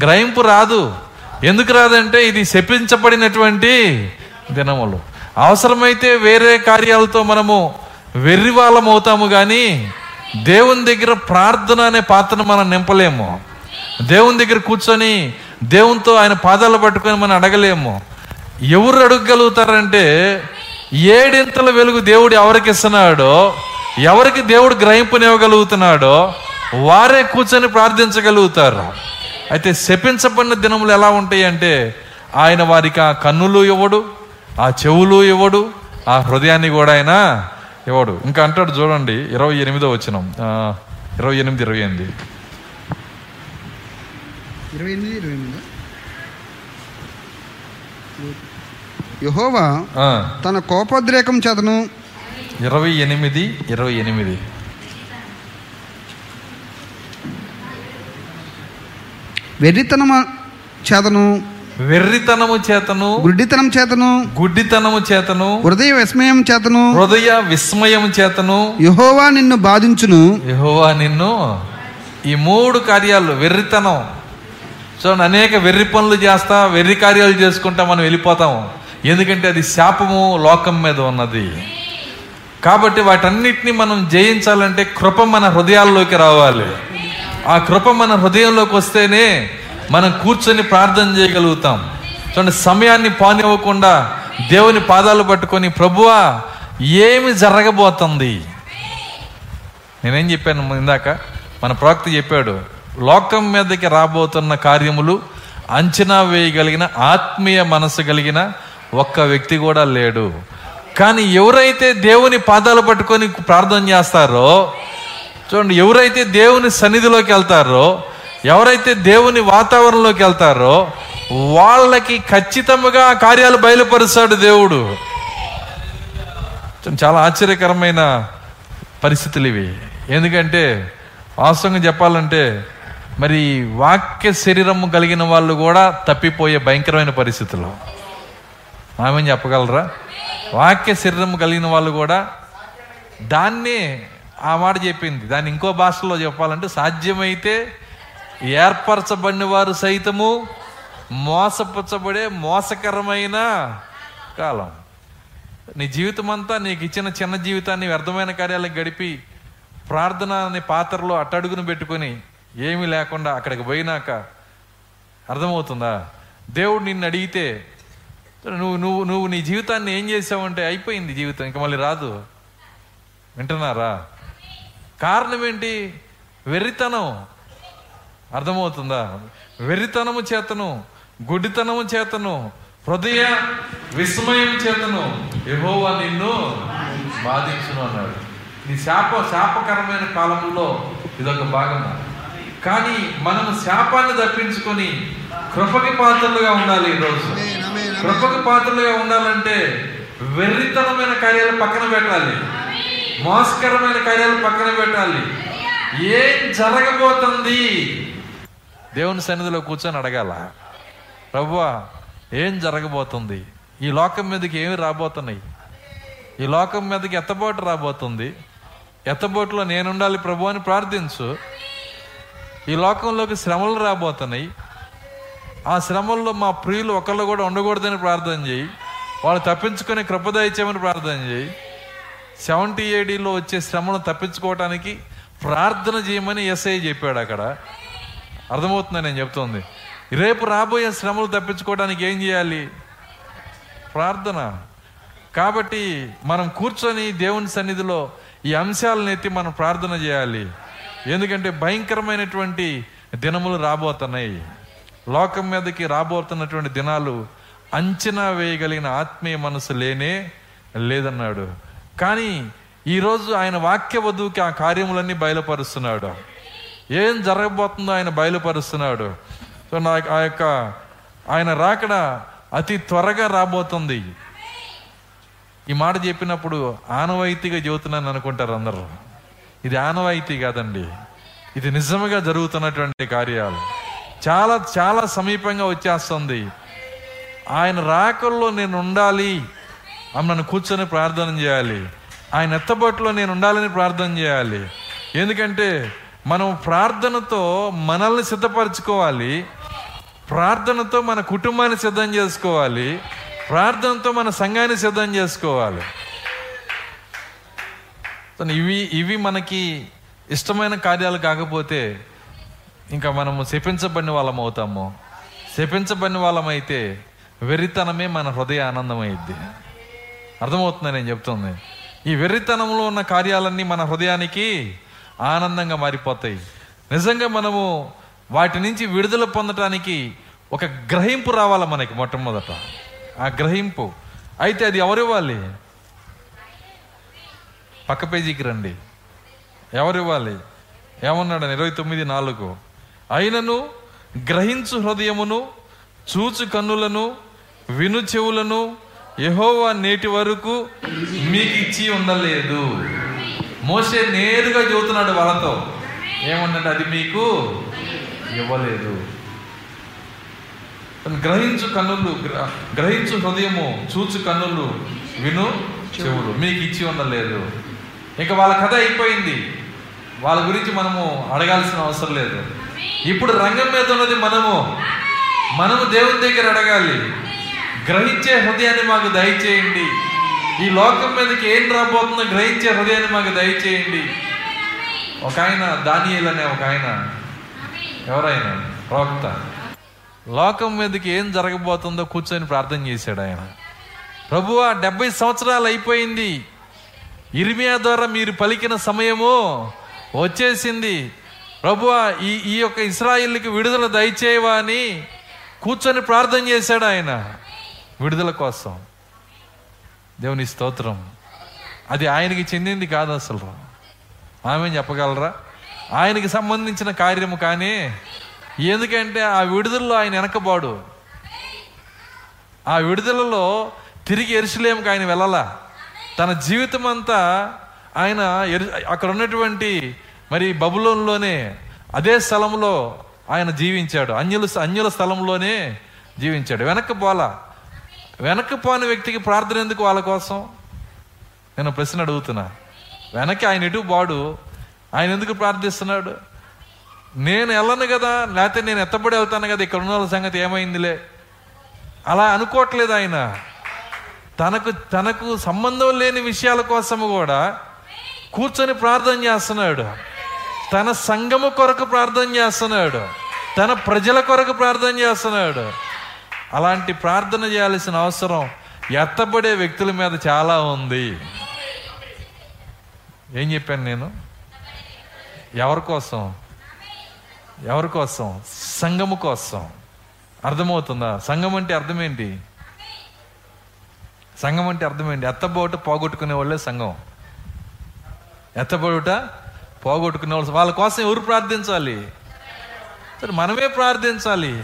గ్రహింపు రాదు. ఎందుకు రాదంటే ఇది శపించబడినటువంటి దినములు. అవసరమైతే వేరే కార్యాలతో మనము వెర్రివాళ్ళం అవుతాము కానీ దేవుని దగ్గర ప్రార్థన అనే పాత్రను మనం నింపలేము. దేవుని దగ్గర కూర్చొని దేవునితో ఆయన పాదాలు పట్టుకొని మనం అడగలేము. ఎవరు అడగగలుగుతారంటే ఏడింతల వెలుగు దేవుడు ఎవరికి ఇస్తున్నాడో ఎవరికి దేవుడు గ్రహింపునివ్వగలుగుతున్నాడో వారే కూర్చొని ప్రార్థించగలుగుతారు. అయితే శపించబడిన దినములు ఎలా ఉంటాయి అంటే ఆయన వారికి ఆ కన్నులు ఇవ్వడు ఆ చెవులు ఇవ్వడు ఆ హృదయాన్ని కూడా ఆయన ఇవ్వడు. ఇంకా అంటాడు చూడండి ఇరవై ఎనిమిదో వచ్చిన ఇరవై ఎనిమిది ఇరవై ఎనిమిది. ఇరవై ఎనిమిది ఇరవై ఎనిమిది. యహోవా తన కోపోద్రేకం చేతను ఇరవై ఎనిమిది ఇరవై ఎనిమిది. వెర్రితనమ చేతను వెర్రితనము చేతను గుడ్డితనం చేతను గుడ్డితనము చేతను హృదయ విస్మయం చేతను హృదయ విస్మయం చేతను. యహోవా నిన్ను బాధించును. యెహోవా నిన్ను ఈ మూడు కార్యాలు వెర్రితనం. చూడండి అనేక వెర్రి పనులు చేస్తా వెర్రి కార్యాలు చేసుకుంటా మనం వెళ్ళిపోతాం. ఎందుకంటే అది శాపము లోకం మీద ఉన్నది. కాబట్టి వాటన్నిటిని మనం జయించాలంటే కృప మన హృదయాల్లోకి రావాలి. ఆ కృప మన హృదయంలోకి వస్తేనే మనం కూర్చొని ప్రార్థన చేయగలుగుతాం. చూడండి సమయాన్ని పానివ్వకుండా దేవుని పాదాలు పట్టుకొని ప్రభువా ఏమి జరగబోతుంది? నేనేం చెప్పాను ఇందాక? మన ప్రవక్త చెప్పాడు లోకం మీదకి రాబోతున్న కార్యములు అంచనా వేయగలిగిన ఆత్మీయ మనసు కలిగిన ఒక్క వ్యక్తి కూడా లేడు. కానీ ఎవరైతే దేవుని పాదాలు పట్టుకొని ప్రార్థన చేస్తారో చూడండి ఎవరైతే దేవుని సన్నిధిలోకి వెళ్తారో ఎవరైతే దేవుని వాతావరణంలోకి వెళ్తారో వాళ్ళకి ఖచ్చితంగా కార్యాలు బయలుపరుస్తాడు దేవుడు. చాలా ఆశ్చర్యకరమైన పరిస్థితులు ఇవి. ఎందుకంటే వాస్తవంగా చెప్పాలంటే మరి వాక్య శరీరము కలిగిన వాళ్ళు కూడా తప్పిపోయే భయంకరమైన పరిస్థితులు. ఆమె చెప్పగలరా? వాక్య శరీరం కలిగిన వాళ్ళు కూడా దాన్ని ఆ మాట చెప్పింది. దాన్ని ఇంకో భాషలో చెప్పాలంటే సాధ్యమైతే ఏర్పరచబడిన వారు సైతము మోసపుచ్చబడే మోసకరమైన కాలం. నీ జీవితం అంతా నీకు ఇచ్చిన చిన్న జీవితాన్ని వ్యర్థమైన కార్యాలకు గడిపి ప్రార్థన అనే పాత్రలో అట్టడుగును పెట్టుకొని ఏమీ లేకుండా అక్కడికి పోయినాక అర్థమవుతుందా? దేవుడు నిన్ను అడిగితే నువ్వు నువ్వు నువ్వు నీ జీవితాన్ని ఏం చేసావంటే అయిపోయింది జీవితం ఇంకా మళ్ళీ రాదు. వింటున్నారా? కారణం ఏంటి? వెర్రితనం. అర్థమవుతుందా? వెర్రితనము చేతను గుడ్డితనము చేతను హృదయ విస్మయం చేతను యెహోవా నిన్ను బాధించును అన్నాడు. నీ శాప శాపకరమైన కాలంలో ఇదొక భాగం. కానీ మనము శాపాన్ని తప్పించుకొని కృపకి పాత్రలుగా ఉండాలి ఈరోజు. కృపకు పాత్రలుగా ఉండాలంటే వెర్రితనమైన కార్యాలు పక్కన పెట్టాలి. మోసకరమైన కార్యాలు పక్కన పెట్టాలి. ఏం జరగబోతుంది? దేవుని సన్నిధిలో కూర్చొని అడగాల. ప్రభువా ఏం జరగబోతుంది? ఈ లోకం మీదకి ఏమి రాబోతున్నాయి? ఈ లోకం మీదకి ఎత్తబోటు రాబోతుంది? ఎత్తబోటులో నేనుండాలి ప్రభు అని ప్రార్థించు. ఈ లోకంలోకి శ్రమలు రాబోతున్నాయి. ఆ శ్రమల్లో మా ప్రియులు ఒకళ్ళు కూడా ఉండకూడదని ప్రార్థన చేయి. వాళ్ళు తప్పించుకొని కృపద ప్రార్థన చేయి. సెవెంటీ ఏడీలో వచ్చే శ్రమను తప్పించుకోవటానికి ప్రార్థన చేయమని ఎస్ఐ చెప్పాడు అక్కడ. అర్థమవుతుందా నేను చెప్తోంది? రేపు రాబోయే శ్రమలు తప్పించుకోవడానికి ఏం చేయాలి? ప్రార్థన. కాబట్టి మనం కూర్చొని దేవుని సన్నిధిలో ఈ అంశాలను ఎత్తి మనం ప్రార్థన చేయాలి. ఎందుకంటే భయంకరమైనటువంటి దినములు రాబోతున్నాయి. లోకం మీదకి రాబోతున్నటువంటి దినాలు అంచనా వేయగలిగిన ఆత్మీయ మనసు లేనే లేదన్నాడు. కానీ ఈరోజు ఆయన వాక్య వధువుకి ఆ కార్యములన్నీ బయలుపరుస్తున్నాడు. ఏం జరగబోతుందో ఆయన బయలుపరుస్తున్నాడు. సో నా ఆ యొక్క ఆయన రాకడ అతి త్వరగా రాబోతుంది. ఈ మాట చెప్పినప్పుడు ఆనవాయితీగా చెబుతున్నాను అనుకుంటారు అందరూ. ఇది ఆనవాయితీ కాదండి. ఇది నిజంగా జరుగుతున్నటువంటి కార్యాలు. చాలా చాలా సమీపంగా వచ్చేస్తుంది. ఆయన రాకల్లో నేను ఉండాలి. ఆమె నన్ను కూర్చొని ప్రార్థన చేయాలి. ఆయన ఎత్తబొట్లో నేను ఉండాలని ప్రార్థన చేయాలి. ఎందుకంటే మనం ప్రార్థనతో మనల్ని సిద్ధపరచుకోవాలి. ప్రార్థనతో మన కుటుంబాన్ని సిద్ధం చేసుకోవాలి. ప్రార్థనతో మన సంఘాన్ని సిద్ధం చేసుకోవాలి. ఇవి ఇవి మనకి ఇష్టమైన కార్యాలు కాకపోతే ఇంకా మనము శపించబడిన వాళ్ళం అవుతాము. శపించబడిన వాళ్ళం అయితే వెర్రితనమే మన హృదయ ఆనందం అయింది అర్థమవుతుందా నేను చెప్తుంది? ఈ వెర్రితనంలో ఉన్న కార్యాలన్నీ మన హృదయానికి ఆనందంగా మారిపోతాయి. నిజంగా మనము వాటి నుంచి విడుదల పొందటానికి ఒక గ్రహింపు రావాలి మనకి మొట్టమొదట. ఆ గ్రహింపు. అయితే అది ఎవరివ్వాలి? పక్క పేజీకి రండి. ఎవరివ్వాలి? ఏమన్నాడు ఇరవై తొమ్మిది నాలుగు? అయినను గ్రహించు హృదయమును చూచు కన్నులను విను చెవులను యహోవా నేటి వరకు మీకు ఇచ్చి ఉండలేదు. మోసే నేరుగా చెబుతున్నాడు వాళ్ళతో ఏమన్నాడు అది మీకు ఇవ్వలేదు. గ్రహించు కన్నులు గ్రహించు హృదయము చూచు కన్నులు విను చెవులు మీకు ఇచ్చి ఉండలేదు. ఇంకా వాళ్ళ కథ అయిపోయింది. వాళ్ళ గురించి మనము అడగాల్సిన అవసరం లేదు. ఇప్పుడు రంగం మీద ఉన్నది మనము. మనము దేవుని దగ్గర అడగాలి. గ్రహించే హృదయాన్ని మాకు దయచేయండి. ఈ లోకం మీదకి ఏం రాబోతుందో గ్రహించే హృదయాన్ని మాకు దయచేయండి. ఒక ఆయన దానియల్ అనే ఒక ఆయన. ఎవరైనా? ప్రవక్త. లోకం మీదకి ఏం జరగబోతుందో కూర్చొని ప్రార్థన చేశాడు ఆయన. ప్రభువా డెబ్బై సంవత్సరాలు అయిపోయింది. ఇర్మియా ద్వారా మీరు పలికిన సమయము వచ్చేసింది. ప్రభువా ఈ ఈ యొక్క ఇస్రాయిల్కి విడుదల దయచేయవా అని కూర్చొని ప్రార్థన చేశాడు ఆయన. విడుదల కోసం. దేవుని స్తోత్రం. అది ఆయనకి చెందింది కాదు అసలు. ఆమె చెప్పగలరా? ఆయనకి సంబంధించిన కార్యము కానీ ఎందుకంటే ఆ విడుదలలో ఆయన వెనకబాడు. ఆ విడుదలలో తిరిగి ఎరుసలేముకి ఆయన వెళ్ళాల? తన జీవితం అంతా ఆయన ఎరు అక్కడ ఉన్నటువంటి మరి బబులోన్లోనే అదే స్థలంలో ఆయన జీవించాడు. అన్యుల అన్యుల స్థలంలోనే జీవించాడు. వెనక్కి పోలా వెనక్కి పోని వ్యక్తికి ప్రార్థన ఎందుకు వాళ్ళ కోసం? నేను ప్రశ్న అడుగుతున్నా. వెనక్కి ఆయన ఎటు బాడు ఆయన ఎందుకు ప్రార్థిస్తున్నాడు? నేను వెళ్ళను కదా లేకపోతే నేను ఎత్తబడి వెళ్తాను కదా ఇక్కడ ఉన్న వాళ్ళ సంగతి ఏమైందిలే? అలా అనుకోవట్లేదు ఆయన. తనకు తనకు సంబంధం లేని విషయాల కోసం కూడా కూర్చొని ప్రార్థన చేస్తున్నాడు. తన సంఘము కొరకు ప్రార్థన చేస్తున్నాడు. తన ప్రజల కొరకు ప్రార్థన చేస్తున్నాడు. అలాంటి ప్రార్థన చేయాల్సిన అవసరం ఎత్తబడే వ్యక్తుల మీద చాలా ఉంది. ఏం చెప్పాను నేను? ఎవరి కోసం? ఎవరి కోసం? సంఘము కోసం. అర్థమవుతుందా? సంఘం అంటే అర్థం ఏంటి? సంఘం అంటే అర్థం ఏంటి? ఎత్తబోట పోగొట్టుకునే వాళ్ళే సంఘం. ఎత్తబోట పోగొట్టుకునే వాళ్ళు వాళ్ళ కోసం ఎవరు ప్రార్థించాలి? సరే మనమే ప్రార్థించాలి.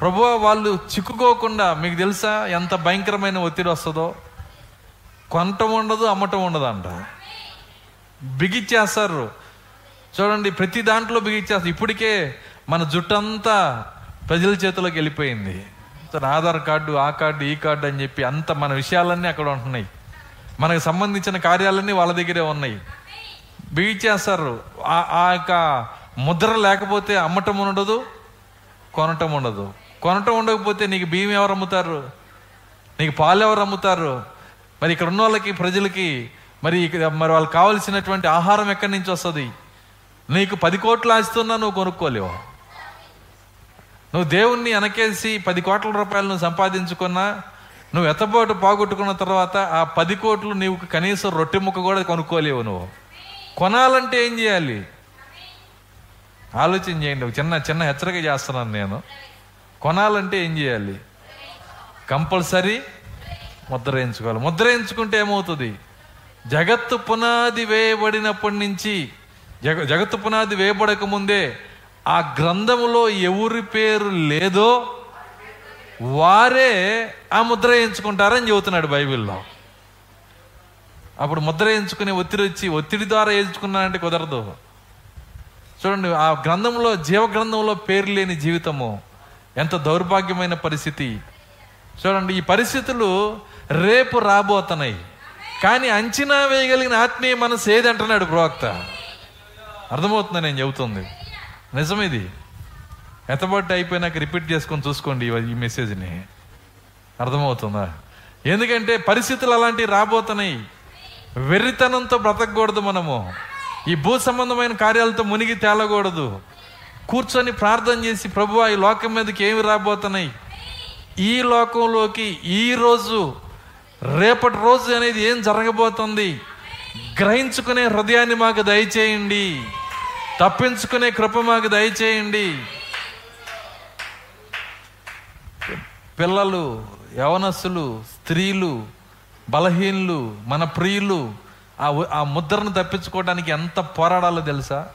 ప్రభు వాళ్ళు చిక్కుకోకుండా మీకు తెలుసా ఎంత భయంకరమైన ఒత్తిడి వస్తుందో? కొనటం ఉండదు అమ్మటం ఉండదు అంట బిగిచ్చేస్తారు. చూడండి ప్రతి దాంట్లో బిగిచ్చేస్తారు. ఇప్పటికే మన జుట్టంతా ప్రజల చేతిలోకి వెళ్ళిపోయింది. సరే ఆధార్ కార్డు ఆ కార్డు ఈ కార్డు అని చెప్పి అంత మన విషయాలన్నీ అక్కడ ఉంటున్నాయి. మనకు సంబంధించిన కార్యాలన్నీ వాళ్ళ దగ్గరే ఉన్నాయి. బిగిచ్చేస్తారు ఆ ఆ యొక్క ముద్ర లేకపోతే అమ్మటం ఉండదు కొనటం ఉండదు. కొనటం ఉండకపోతే నీకు బియ్యం ఎవరు అమ్ముతారు? నీకు పాలు ఎవరు అమ్ముతారు? మరి ఇక్కడ ఉన్న వాళ్ళకి ప్రజలకి మరి ఇక్కడ మరి వాళ్ళకి కావలసినటువంటి ఆహారం ఎక్కడి నుంచి వస్తుంది? నీకు పది కోట్లు ఆస్తున్నా నువ్వు కొనుక్కోలేవు. నువ్వు దేవుణ్ణి వెనకేసి పది కోట్ల రూపాయలు నువ్వు సంపాదించుకున్నా నువ్వు ఎత్తపోటు పోగొట్టుకున్న తర్వాత ఆ పది కోట్లు నీవు కనీసం రొట్టె ముక్క కూడా కొనుక్కోలేవు నువ్వు. కొనాలంటే ఏం చేయాలి? ఆలోచన చేయండి. ఒక చిన్న చిన్న హెచ్చరిక చేస్తున్నాను నేను. కొనాలంటే ఏం చేయాలి? కంపల్సరీ ముద్ర వేయించుకోవాలి ముద్ర వేయించుకుంటే ఏమవుతుంది? జగత్తు పునాది వేయబడినప్పటి నుంచి జగ జగత్తు పునాది వేయబడక ముందే ఆ గ్రంథములో ఎవరి పేరు లేదో వారే ఆ ముద్ర వేయించుకుంటారని చెబుతున్నాడు బైబిల్లో. అప్పుడు ముద్ర వేయించుకునే ఒత్తిడి వచ్చి ఒత్తిడి ద్వారా వేయించుకున్నానంటే కుదరదు. చూడండి ఆ గ్రంథంలో జీవ గ్రంథంలో పేరు లేని జీవితము ఎంత దౌర్భాగ్యమైన పరిస్థితి. చూడండి ఈ పరిస్థితులు రేపు రాబోతున్నాయి. కానీ అంచనా వేయగలిగిన ఆత్మీయ మనసు ఏది అంటున్నాడు ప్రవక్త? అర్థమవుతుంది నేను చెబుతుంది? నిజం ఇది ఎత్తబట్టి అయిపోయినాక రిపీట్ చేసుకొని చూసుకోండి ఈ మెసేజ్ని. అర్థమవుతుందా? ఎందుకంటే పరిస్థితులు అలాంటివి రాబోతున్నాయి. వెర్రితనంతో బ్రతకూడదు మనము. ఈ భూ సంబంధమైన కార్యాలతో మునిగి తేలకూడదు. కూర్చొని ప్రార్థన చేసి ప్రభు ఈ లోకం మీదకి ఏమి రాబోతున్నాయి? ఈ లోకంలోకి ఈ రోజు రేపటి రోజు అనేది ఏం జరగబోతుంది? గ్రహించుకునే హృదయాన్ని మాకు దయచేయండి. తప్పించుకునే కృప మాకు దయచేయండి. పిల్లలు యవనస్సులు స్త్రీలు బలహీనులు మన ప్రియులు ఆ ఆ ముద్రను తప్పించుకోవడానికి ఎంత పోరాడాలో తెలుసా?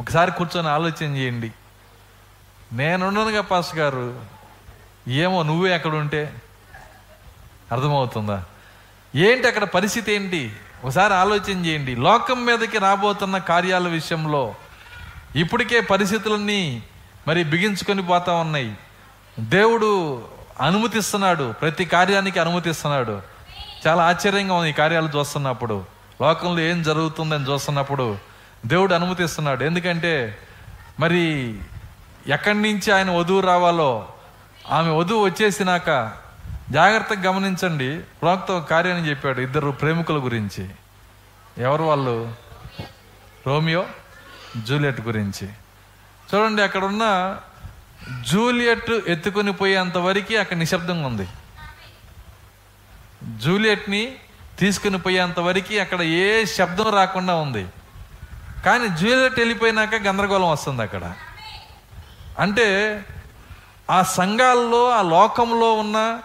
ఒకసారి కూర్చొని ఆలోచన చేయండి. నేనున్నానుగా పాస్ గారు. ఏమో నువ్వే అక్కడ ఉంటే అర్థమవుతుందా? ఏంటి అక్కడ పరిస్థితి ఏంటి? ఒకసారి ఆలోచన చేయండి. లోకం మీదకి రాబోతున్న కార్యాల విషయంలో ఇప్పటికే పరిస్థితులన్నీ మరి బిగించుకొని పోతా ఉన్నాయి. దేవుడు అనుమతిస్తున్నాడు. ప్రతి కార్యానికి అనుమతిస్తున్నాడు. చాలా ఆశ్చర్యంగా ఉంది ఈ కార్యాలు చూస్తున్నప్పుడు. లోకంలో ఏం జరుగుతుందని చూస్తున్నప్పుడు దేవుడు అనుమతిస్తున్నాడు. ఎందుకంటే మరి ఎక్కడి నుంచి ఆయన వధువు రావాలో ఆమె వధువు వచ్చేసినాక జాగ్రత్తగా గమనించండి. ప్రోక్త కార్యాన్ని చెప్పాడు ఇద్దరు ప్రేమికుల గురించి. ఎవరు వాళ్ళు? రోమియో జూలియట్ గురించి. చూడండి అక్కడ ఉన్న జూలియట్ ఎత్తుకొని పోయేంత వరకు అక్కడ నిశ్శబ్దంగా ఉంది. జూలియట్ని తీసుకుని పోయేంత వరకు అక్కడ ఏ శబ్దం రాకుండా ఉంది. కానీ జూలియట్ వెళ్ళిపోయినాక గందరగోళం వస్తుంది అక్కడ. అంటే ఆ సంఘాల్లో ఆ లోకంలో ఉన్న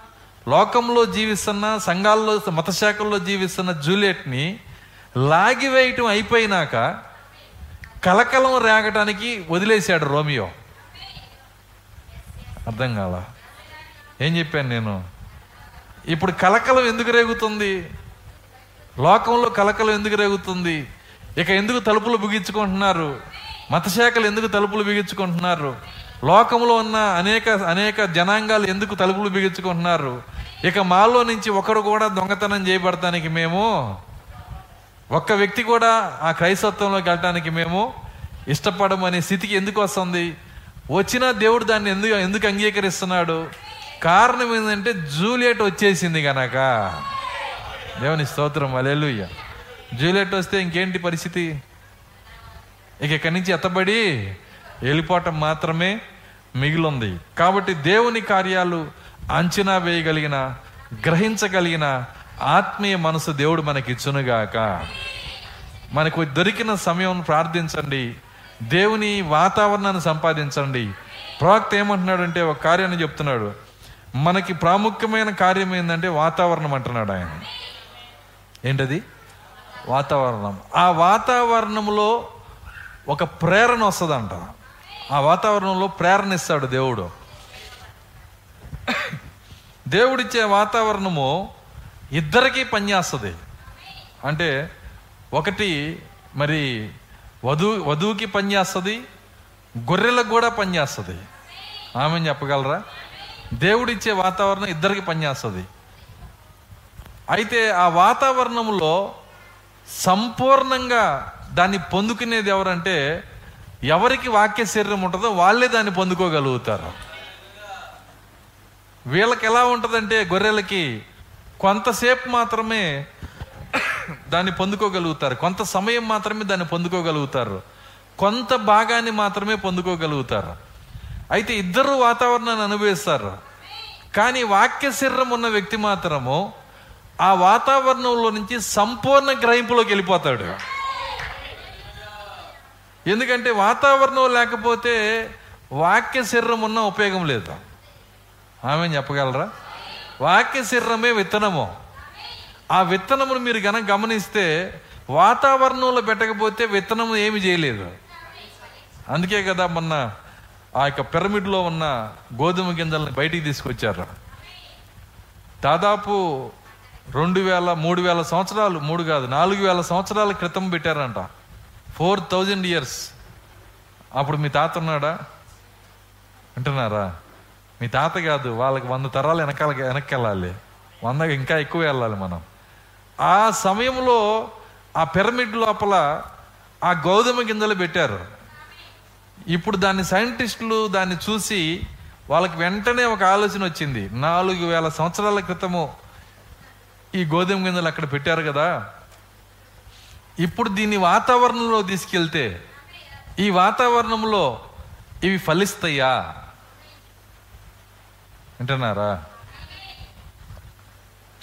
లోకంలో జీవిస్తున్న సంఘాల్లో మతశాఖల్లో జీవిస్తున్న జూలియట్ని లాగివేయటం అయిపోయినాక కలకలం రేగటానికి వదిలేశాడు రోమియో. అర్థం కాల. ఏం చెప్పాను నేను? ఇప్పుడు కలకలం ఎందుకు రేగుతుంది? లోకంలో కలకలం ఎందుకు రేగుతుంది? ఇక ఎందుకు తలుపులు బిగించుకుంటున్నారు? మతశాఖలు ఎందుకు తలుపులు బిగించుకుంటున్నారు? లోకంలో ఉన్న అనేక అనేక జనాంగాలు ఎందుకు తలుపులు బిగించుకుంటున్నారు? ఇక మాలో నుంచి ఒకరు కూడా దొంగతనం చేయబడటానికి మేము ఒక్క వ్యక్తి కూడా ఆ క్రైస్తత్వంలోకి వెళ్ళటానికి మేము ఇష్టపడమనే స్థితికి ఎందుకు వస్తుంది? వచ్చినా దేవుడు దాన్ని ఎందుకు ఎందుకు అంగీకరిస్తున్నాడు? కారణం ఏంటంటే జూలియట్ వచ్చేసింది కనుక దేవుని స్తోత్రం అలెలుయ్య జూలియట్ వస్తే ఇంకేంటి పరిస్థితి? ఇక ఇక్కడి నుంచి ఎత్తబడి వెళ్ళిపోవటం మాత్రమే మిగిలింది. కాబట్టి దేవుని కార్యాలు అంచనా వేయగలిగిన గ్రహించగలిగిన ఆత్మీయ మనసు దేవుడు మనకి ఇచ్చునుగాక మనకు దొరికిన సమయం ప్రార్థించండి. దేవుని వాతావరణాన్ని సంపాదించండి. ప్రవక్త ఏమంటున్నాడంటే ఒక కార్యాన్ని చెప్తున్నాడు. మనకి ప్రాముఖ్యమైన కార్యం ఏంటంటే వాతావరణం అంటున్నాడు ఆయన. ఏంటది? వాతావరణం. ఆ వాతావరణంలో ఒక ప్రేరణ వస్తుందంట. ఆ వాతావరణంలో ప్రేరణ ఇస్తాడు దేవుడు. దేవుడిచ్చే వాతావరణము ఇద్దరికీ పనిచేస్తుంది. అంటే ఒకటి మరి వధువు వధువుకి పనిచేస్తుంది గొర్రెలకు కూడా పనిచేస్తుంది. ఆమె చెప్పగలరా? దేవుడిచ్చే వాతావరణం ఇద్దరికి పనిచేస్తుంది. అయితే ఆ వాతావరణంలో సంపూర్ణంగా దాన్ని పొందుకునేది ఎవరంటే ఎవరికి వాక్య శరీరం ఉంటుందో వాళ్ళే దాన్ని పొందుకోగలుగుతారు. వీళ్ళకి ఎలా ఉంటుందంటే గొర్రెలకి కొంతసేపు మాత్రమే దాన్ని పొందుకోగలుగుతారు. కొంత సమయం మాత్రమే దాన్ని పొందుకోగలుగుతారు. కొంత భాగాన్ని మాత్రమే పొందుకోగలుగుతారు. అయితే ఇద్దరు వాతావరణాన్ని అనుభవిస్తారు. కానీ వాక్య శరీరం ఉన్న వ్యక్తి మాత్రము ఆ వాతావరణంలో నుంచి సంపూర్ణ గ్రహింపులోకి వెళ్ళిపోతాడు. ఎందుకంటే వాతావరణం లేకపోతే వాక్య శరీరం ఉన్న ఉపయోగం లేదు. ఆమె చెప్పగలరా? వాక్య శరీరమే విత్తనము. ఆ విత్తనమును మీరు గనక గమనిస్తే వాతావరణంలో పెట్టకపోతే విత్తనము ఏమి చేయలేదు. అందుకే కదా మొన్న ఆ యొక్క పిరమిడ్లో ఉన్న గోధుమ గింజలను బయటికి తీసుకొచ్చారు. దాదాపు రెండు వేల మూడు వేల సంవత్సరాలు మూడు కాదు నాలుగు వేల సంవత్సరాల క్రితం పెట్టారంట. Four thousand years. అప్పుడు మీ తాత ఉన్నాడా? వింటున్నారా? మీ తాత కాదు వాళ్ళకి వంద తరాలు వెనకాల వెనక్కి వెళ్ళాలి. వంద ఇంకా ఎక్కువ వెళ్ళాలి మనం. ఆ సమయంలో ఆ పిరమిడ్ లోపల ఆ గోధుమ గింజలు పెట్టారు. ఇప్పుడు దాన్ని సైంటిస్టులు దాన్ని చూసి వాళ్ళకి వెంటనే ఒక ఆలోచన వచ్చింది. నాలుగు వేల సంవత్సరాల క్రితము ఈ గోధుమ గింజలు అక్కడ పెట్టారు కదా. ఇప్పుడు దీన్ని వాతావరణంలో తీసుకెళ్తే ఈ వాతావరణంలో ఇవి ఫలిస్తాయా? వింటున్నారా?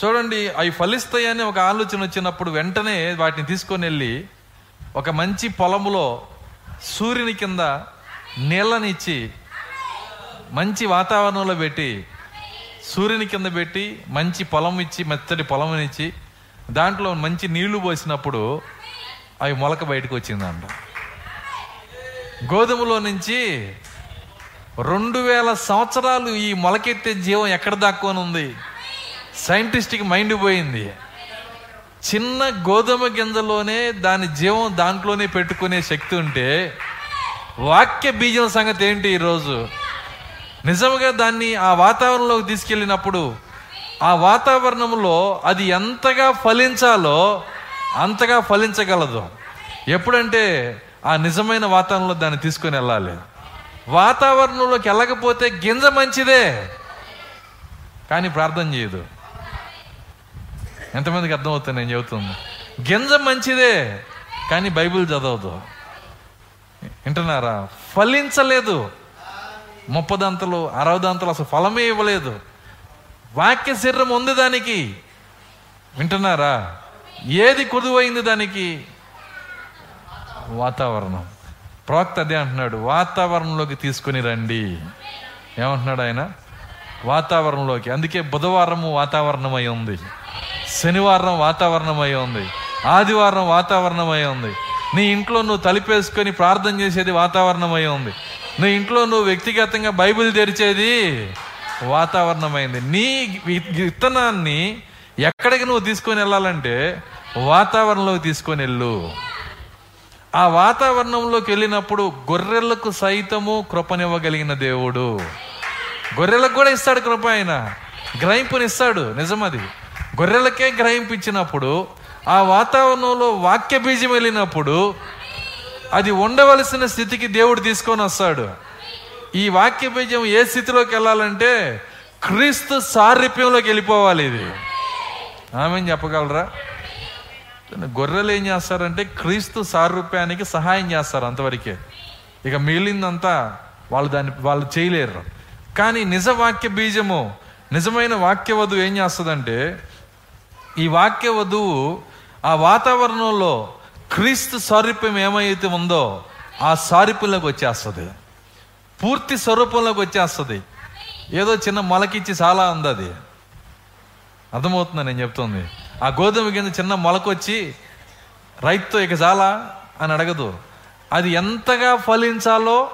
చూడండి అవి ఫలిస్తాయని ఒక ఆలోచన వచ్చినప్పుడు వెంటనే వాటిని తీసుకొని వెళ్ళి ఒక మంచి పొలములో సూర్యుని కింద నీళ్ళనిచ్చి మంచి వాతావరణంలో పెట్టి సూర్యుని కింద పెట్టి మంచి పొలం ఇచ్చి మెత్తటి పొలంనిచ్చి దాంట్లో మంచి నీళ్ళు పోసినప్పుడు అవి మొలక బయటకు వచ్చిందంట. గోధుమలో నుంచి రెండు వేల సంవత్సరాలు ఈ మొలకెత్తే జీవం ఎక్కడ దాక్కొని ఉంది? సైంటిస్ట్కి మైండ్ పోయింది. చిన్న గోధుమ గింజలోనే దాని జీవం దాంట్లోనే పెట్టుకునే శక్తి ఉంటే వాక్య బీజం సంగతి ఏంటి ఈరోజు? నిజంగా దాన్ని ఆ వాతావరణంలోకి తీసుకెళ్ళినప్పుడు ఆ వాతావరణంలో అది ఎంతగా ఫలించాలో అంతగా ఫలించగలదు. ఎప్పుడంటే ఆ నిజమైన వాతావరణంలో దాన్ని తీసుకొని వెళ్ళాలి. వాతావరణంలోకి వెళ్ళకపోతే గింజ మంచిదే. కానీ ప్రార్థన చేయదు. ఎంతమందికి అర్థమవుతుంది నేను చెబుతుంది? గింజ మంచిదే కానీ బైబిల్ చదవదు. వింటున్నారా? ఫలించలేదు. ముప్పదంతలు అరవదంతలు అసలు ఫలమే ఇవ్వలేదు. వాక్య శరీరం ఉంది దానికి. వింటున్నారా? ఏది కుదువైంది దానికి? వాతావరణం. ప్రవక్త అదే అంటున్నాడు వాతావరణంలోకి తీసుకుని రండి. ఏమంటున్నాడు ఆయన? వాతావరణంలోకి. అందుకే బుధవారము వాతావరణమై ఉంది. శనివారం వాతావరణమై ఉంది. ఆదివారం వాతావరణమై ఉంది. నీ ఇంట్లో నువ్వు తలిపేసుకొని ప్రార్థన చేసేది వాతావరణమై ఉంది. నీ ఇంట్లో నువ్వు వ్యక్తిగతంగా బైబిల్ తెరిచేది వాతావరణమైంది. నీ విత్తనాన్ని ఎక్కడికి నువ్వు తీసుకొని వెళ్ళాలంటే వాతావరణంలోకి తీసుకొని వెళ్ళు. ఆ వాతావరణంలోకి వెళ్ళినప్పుడు గొర్రెలకు సైతము కృపనివ్వగలిగిన దేవుడు. గొర్రెలకు కూడా ఇస్తాడు కృప ఆయన. గ్రహింపునిస్తాడు. నిజమది. గొర్రెలకే గ్రహింపించినప్పుడు ఆ వాతావరణంలో వాక్య బీజం వెళ్ళినప్పుడు అది ఉండవలసిన స్థితికి దేవుడు తీసుకొని వస్తాడు. ఈ వాక్య బీజం ఏ స్థితిలోకి వెళ్ళాలంటే క్రీస్తు సారూప్యంలోకి వెళ్ళిపోవాలి ఇది. ఆమె చెప్పగలరా? గొర్రెలు ఏం చేస్తారంటే క్రీస్తు సారూప్యానికి సహాయం చేస్తారు అంతవరకే. ఇక మిగిలిందంతా వాళ్ళు దాన్ని వాళ్ళు చేయలేరు. కానీ నిజ వాక్య బీజము నిజమైన వాక్యవధు ఏం చేస్తుందంటే ఈ వాక్య వధువు ఆ వాతావరణంలో క్రీస్తు సారూప్యం ఏమైతే ఉందో ఆ సారూప్యంలోకి వచ్చేస్తుంది. పూర్తి స్వరూపంలోకి వచ్చేస్తుంది. ఏదో చిన్న మొలకిచ్చి చాలా ఉంది అది. అర్థమవుతుందా నేను చెప్తుంది? ఆ గోధుమ కింద చిన్న మొలకొచ్చి రైతుతో ఇక చాలా అని అడగదు. అది ఎంతగా ఫలించాలో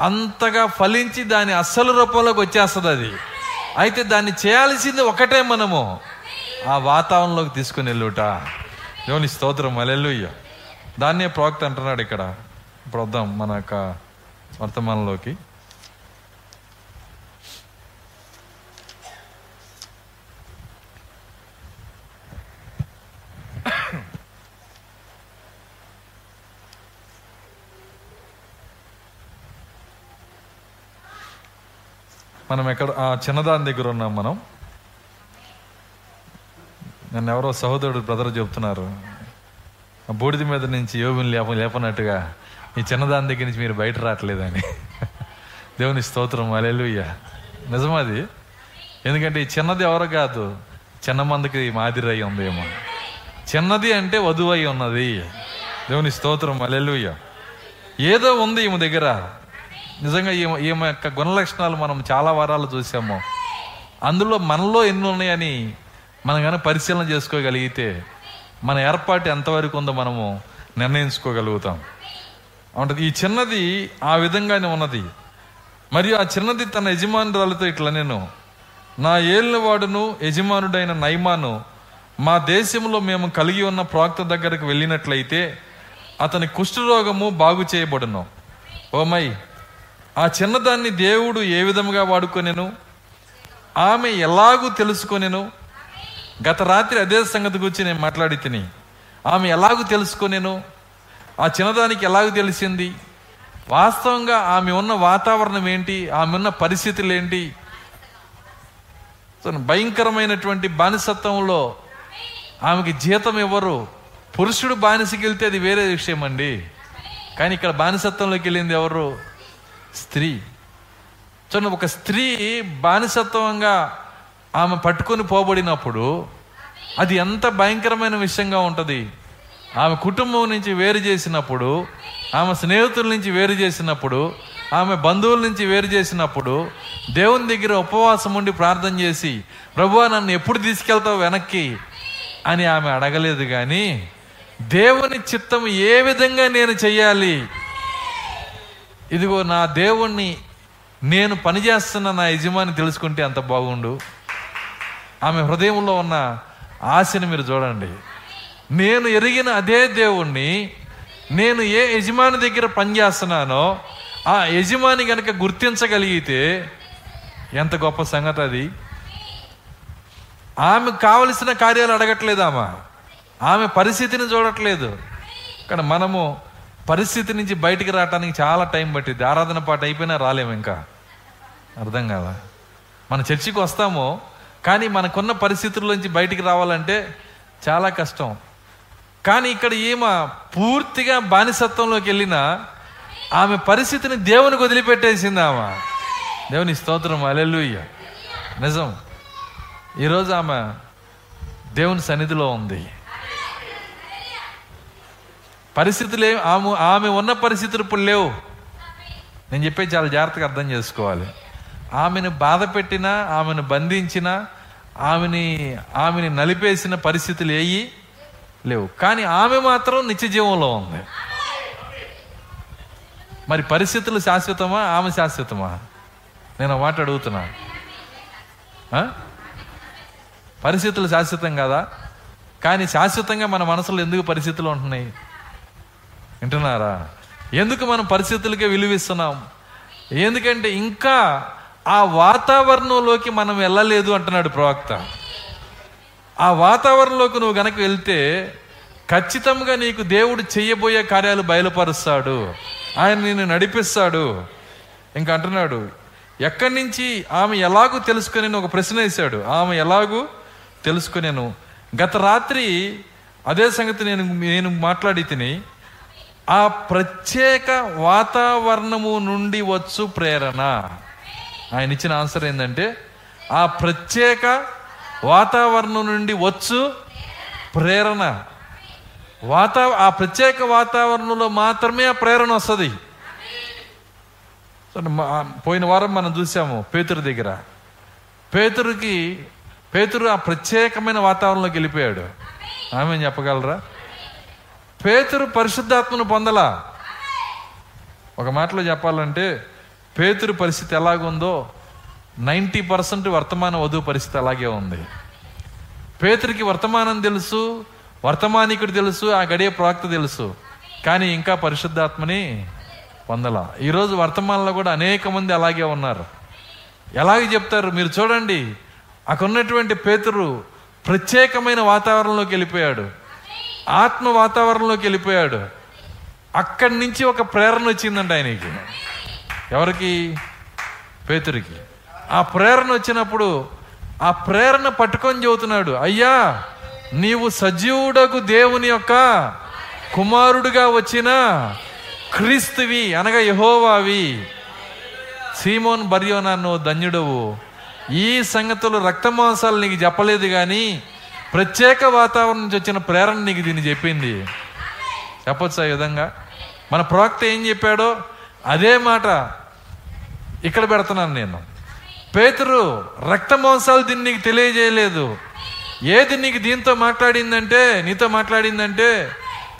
అంతగా ఫలించి దాని అస్సలు రూపంలోకి వచ్చేస్తుంది అది. అయితే దాన్ని చేయాల్సింది ఒకటే మనము. ఆ వాతావరణంలోకి తీసుకుని వెళ్ళుట. దేవుని స్తోత్రం అలెల్లుయ్య దాన్నే ప్రవక్త అంటున్నాడు ఇక్కడ ఇప్పుడు వద్దాం మన యొక్క వర్తమానంలోకి. మనం ఎక్కడ ఆ చిన్నదాని దగ్గర ఉన్నాం మనం. నన్ను ఎవరో సహోదరుడు బ్రదర్ చెప్తున్నారు ఆ బూడిద మీద నుంచి యోగుని లేప లేపనట్టుగా ఈ చిన్నదాని దగ్గర నుంచి మీరు బయట రావట్లేదని. దేవుని స్తోత్రం అలెలుయ్య నిజమది ఎందుకంటే ఈ చిన్నది ఎవరు కాదు చిన్న మందికి మాదిరి అయి ఉందేమో. చిన్నది అంటే వధువు అయి ఉన్నది. దేవుని స్తోత్రం అలెలుయ్య ఏదో ఉంది ఈమె దగ్గర. నిజంగా ఈమె ఈమె యొక్క గుణలక్షణాలు మనం చాలా వారాలు చూసాము. అందులో మనలో ఎన్ని ఉన్నాయని మనం కనుక పరిశీలన చేసుకోగలిగితే మన ఏర్పాటు ఎంతవరకు ఉందో మనము నిర్ణయించుకోగలుగుతాం. అంటే ఈ చిన్నది ఆ విధంగానే ఉన్నది. మరియు ఆ చిన్నది తన యజమానురాలతో ఇట్లా నేను నా ఏళ్ళవాడును యజమానుడైన నైమాను మా దేశంలో మేము కలిగి ఉన్న ప్రాక్త దగ్గరకు వెళ్ళినట్లయితే అతని కుష్ఠరోగము బాగు చేయబడును. ఓమై ఆ చిన్నదాన్ని దేవుడు ఏ విధముగా వాడుకొనెను? ఆమె ఎలాగూ తెలుసుకొనెను? గత రాత్రి అదే సంగతి గురించి నేను మాట్లాడి తిని ఆమె ఎలాగూ తెలుసుకొనెను. ఆ చిన్నదానికి ఎలాగూ తెలిసింది. వాస్తవంగా ఆమె ఉన్న వాతావరణం ఏంటి ఆమె ఉన్న పరిస్థితులు ఏంటి. భయంకరమైనటువంటి బానిసత్వంలో ఆమెకి జీతం ఇవ్వరు. పురుషుడు బానిసకి వెళ్తే అది వేరే విషయం అండి. కానీ ఇక్కడ బానిసత్వంలోకి వెళ్ళింది ఎవరు? స్త్రీ. చూడండి ఒక స్త్రీ బానిసత్వంగా ఆమె పట్టుకొని పోబడినప్పుడు అది ఎంత భయంకరమైన విషయంగా ఉంటుంది. ఆమె కుటుంబం నుంచి వేరు చేసినప్పుడు ఆమె స్నేహితుల నుంచి వేరు చేసినప్పుడు ఆమె బంధువుల నుంచి వేరు చేసినప్పుడు దేవుని దగ్గర ఉపవాసం ఉండి ప్రార్థన చేసి ప్రభువా నన్ను ఎప్పుడు తీసుకెళ్తావు వెనక్కి? అని ఆమె అడగలేదు కానీ దేవుని చిత్తం ఏ విధంగా నేను చెయ్యాలి? ఇదిగో నా దేవుణ్ణి నేను పనిచేస్తున్న నా యజమాని తెలుసుకుంటే అంత బాగుండు. ఆమె హృదయంలో ఉన్న ఆశని మీరు చూడండి. నేను ఎరిగిన అదే దేవుణ్ణి నేను ఏ యజమాని దగ్గర పనిచేస్తున్నానో ఆ యజమాని కనుక గుర్తించగలిగితే ఎంత గొప్ప సంగతి అది. ఆమె కావలసిన కార్యాలు అడగట్లేదు ఆమె. ఆమె పరిస్థితిని చూడట్లేదు. కానీ మనము పరిస్థితి నుంచి బయటికి రావడానికి చాలా టైం పట్టింది ఆరాధన పాట అయిపోయినా రాలేము ఇంకా. అర్థం కాదా మన చర్చికి వస్తాము కానీ మనకున్న పరిస్థితుల్లోంచి బయటికి రావాలంటే చాలా కష్టం. కానీ ఇక్కడ ఈమె పూర్తిగా బానిసత్వంలోకి వెళ్ళిన ఆమె పరిస్థితిని దేవునికి వదిలిపెట్టేసింది ఆమె. దేవుని స్తోత్రం అలెలుయ్య నిజం. ఈరోజు ఆమె దేవుని సన్నిధిలో ఉంది. పరిస్థితులు ఏం ఆమె ఆమె ఉన్న పరిస్థితులు ఇప్పుడు లేవు. నేను చెప్పే చాలా జాగ్రత్తగా అర్థం చేసుకోవాలి. ఆమెను బాధ పెట్టినా ఆమెను బంధించిన ఆమెని ఆమెని నలిపేసిన పరిస్థితులు ఏవి లేవు. కానీ ఆమె మాత్రం నిత్య జీవంలో ఉంది. మరి పరిస్థితులు శాశ్వతమా? ఆమె శాశ్వతమా? నేను మాట అడుగుతున్నా. పరిస్థితులు శాశ్వతం కదా? కానీ శాశ్వతంగా మన మనసులో ఎందుకు పరిస్థితులు ఉంటున్నాయి? వింటున్నారా? ఎందుకు మనం పరిస్థితులకే విలువిస్తున్నాం? ఎందుకంటే ఇంకా ఆ వాతావరణంలోకి మనం వెళ్ళలేదు అంటున్నాడు ప్రవక్త. ఆ వాతావరణంలోకి నువ్వు గనక వెళ్తే ఖచ్చితంగా నీకు దేవుడు చేయబోయే కార్యాలు బయలుపరుస్తాడు. ఆయన నిన్ను నడిపిస్తాడు. ఇంకా అంటున్నాడు ఎక్కడి నుంచి ఆమె ఎలాగూ తెలుసుకుని ఒక ప్రశ్న వేశాడు. ఆమె ఎలాగూ తెలుసుకునేను గత రాత్రి అదే సంగతి నేను నేను మాట్లాడి తిని ఆ ప్రత్యేక వాతావరణము నుండి వచ్చు ప్రేరణ. ఆయన ఇచ్చిన ఆన్సర్ ఏంటంటే ఆ ప్రత్యేక వాతావరణం నుండి వచ్చు ప్రేరణ. వాతా ఆ ప్రత్యేక వాతావరణంలో మాత్రమే ఆ ప్రేరణ వస్తుంది. పోయిన వారం మనం చూసాము పేతురు దగ్గర. పేతురుకి పేతురు ఆ ప్రత్యేకమైన వాతావరణంలోకి వెళ్ళిపోయాడు. ఆమె చెప్పగలరా? పేతురు పరిశుద్ధాత్మను పొందలా? ఒక మాటలో చెప్పాలంటే పేతురు పరిస్థితి ఎలాగుందో నైంటీ పర్సెంట్ వర్తమాన వధువు పరిస్థితి అలాగే ఉంది. పేతురికి వర్తమానం తెలుసు వర్తమానికుడు తెలుసు ఆ గడియ ప్రవక్త తెలుసు. కానీ ఇంకా పరిశుద్ధాత్మని పొందల. ఈరోజు వర్తమానంలో కూడా అనేక మంది అలాగే ఉన్నారు. ఎలాగే చెప్తారు? మీరు చూడండి. అక్కడ ఉన్నటువంటి పేతురు ప్రత్యేకమైన వాతావరణంలోకి వెళ్ళిపోయాడు. ఆత్మ వాతావరణంలోకి వెళ్ళిపోయాడు. అక్కడి నుంచి ఒక ప్రేరణ వచ్చిందంట ఆయనకి. ఎవరికి? పేతురికి. ఆ ప్రేరణ వచ్చినప్పుడు ఆ ప్రేరణ పట్టుకొని చెబుతున్నాడు అయ్యా నీవు సజీవుడకు దేవుని యొక్క కుమారుడుగా వచ్చిన క్రీస్తువి అనగా యహోవావి. సీమోన్ బర్యోనాను ధన్యుడవు. ఈ సంగతులు రక్తమాంసాలు నీకు చెప్పలేదు కానీ ప్రత్యేక వాతావరణం నుంచి వచ్చిన ప్రేరణ నీకు దీన్ని చెప్పింది. చెప్పొచ్చు ఆ విధంగా? మన ప్రవక్త ఏం చెప్పాడో? అదే మాట ఇక్కడ పెడుతున్నాను నేను. పేతురు రక్త మాంసాలు దీన్ని నీకు తెలియజేయలేదు. ఏది నీకు దీంతో మాట్లాడిందంటే నీతో మాట్లాడిందంటే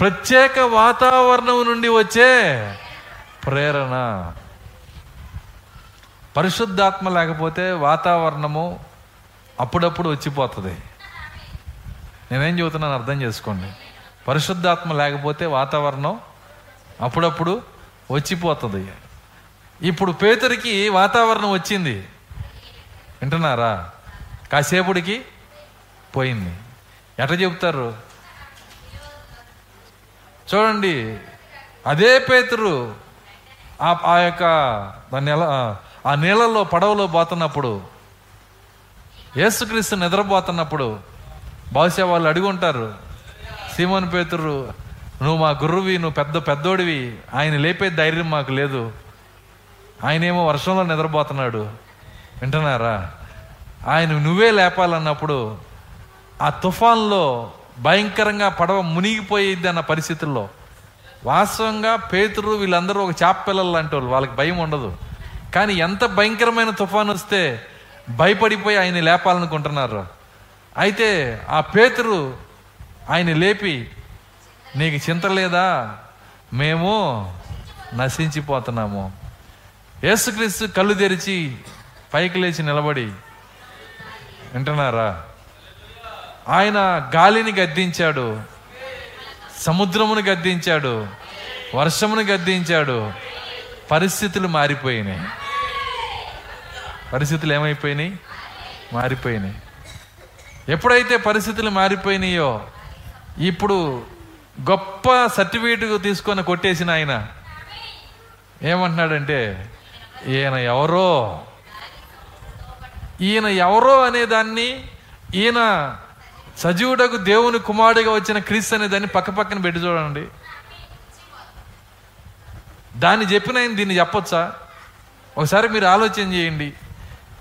ప్రత్యేక వాతావరణం నుండి వచ్చే ప్రేరణ. పరిశుద్ధాత్మ లేకపోతే వాతావరణము అప్పుడప్పుడు వచ్చిపోతుంది. నేనేం చెబుతున్నాను అర్థం చేసుకోండి. పరిశుద్ధాత్మ లేకపోతే వాతావరణం అప్పుడప్పుడు వచ్చిపోతుంది ఇప్పుడు పేతురికి వాతావరణం వచ్చింది. వింటున్నారా? కాసేపుడికి పోయింది. ఎట చెప్తారు? చూడండి అదే పేతురు ఆ ఆ యొక్క దాన్ని ఎలా ఆ నీళ్ళల్లో పడవలో పోతున్నప్పుడు యేసుక్రీస్తు నిద్రపోతున్నప్పుడు బహుశా వాళ్ళు అడిగి ఉంటారు సీమోన్ పేతురు నువ్వు మా గురువి నువ్వు పెద్ద పెద్దోడివి. ఆయన లేపే ధైర్యం మాకు లేదు. ఆయనేమో వర్షంలో నిద్రపోతున్నాడు. వింటున్నారా? ఆయన నువ్వే లేపాలన్నప్పుడు ఆ తుఫాన్లో భయంకరంగా పడవ మునిగిపోయిద్ది అన్న పరిస్థితుల్లో వాస్తవంగా పేతురు వీళ్ళందరూ ఒక చేప పిల్లలు లాంటి వాళ్ళు. వాళ్ళకి భయం ఉండదు. కానీ ఎంత భయంకరమైన తుఫాన్ వస్తే భయపడిపోయి ఆయన లేపాలనుకుంటున్నారు. అయితే ఆ పేతురు ఆయన లేపి నీకు చింత లేదా? మేము నశించిపోతున్నాము. యేసుక్రీస్తు కళ్ళు తెరిచి పైకి లేచి నిలబడి వింటున్నారా? ఆయన గాలిని గద్దించాడు సముద్రమును గద్దించాడు వర్షమును గద్దించాడు పరిస్థితులు మారిపోయినాయి. పరిస్థితులు ఏమైపోయినాయి? మారిపోయినాయి. ఎప్పుడైతే పరిస్థితులు మారిపోయినాయో ఇప్పుడు గొప్ప సర్టిఫికేట్ తీసుకొని కొట్టేసిన ఆయన. ఏమంటున్నాడంటే ఈయన ఎవరో? ఈయన ఎవరో అనే దాన్ని ఈయన సజీవుడకు దేవుని కుమారుడిగా వచ్చిన క్రీస్ అనే దాన్ని పక్క పక్కన పెట్టి చూడండి. దాన్ని చెప్పిన ఆయన దీన్ని చెప్పొచ్చా? ఒకసారి మీరు ఆలోచన చేయండి.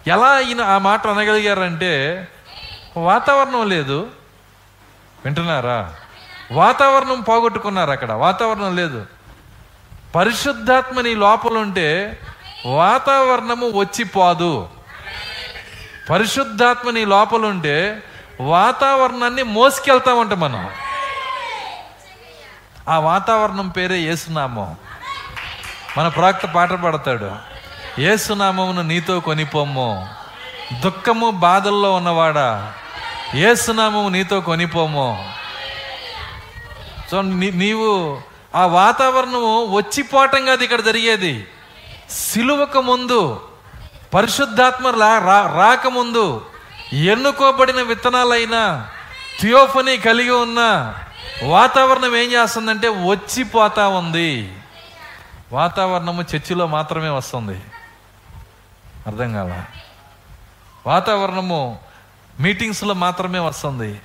ఎలా ఈయన ఆ మాట అనగలిగారంటే వాతావరణం లేదు. వింటున్నారా? వాతావరణం పోగొట్టుకున్నారు అక్కడ. వాతావరణం లేదు. పరిశుద్ధాత్మ నీ లోపల ఉంటే వాతావరణము వచ్చిపోదు. పరిశుద్ధాత్మ నీ లోపల ఉంటే వాతావరణాన్ని మోసుకెళ్తామంట మనం. ఆ వాతావరణం పేరే ఏసునామం మన ప్రాక్త పాట పడతాడు. ఏసునామమును నీతో కొనిపోము. దుఃఖము బాధల్లో ఉన్నవాడా? ఏసునామము నీతో కొనిపోము. సో నీ- నీవు ఆ వాతావరణము వచ్చిపోవటం కాదు ఇక్కడ జరిగేది. సిలువకు ముందు పరిశుద్ధాత్మ రా- రాకముందు ఎన్నుకోబడిన విత్తనాలైనా థియోఫనీ కలిగి ఉన్న వాతావరణం ఏం చేస్తుందంటే వచ్చిపోతా ఉంది. వాతావరణము చర్చిలో మాత్రమే వస్తుంది. అర్థం కాల? వాతావరణము మీటింగ్స్లో మాత్రమే వస్తుంది.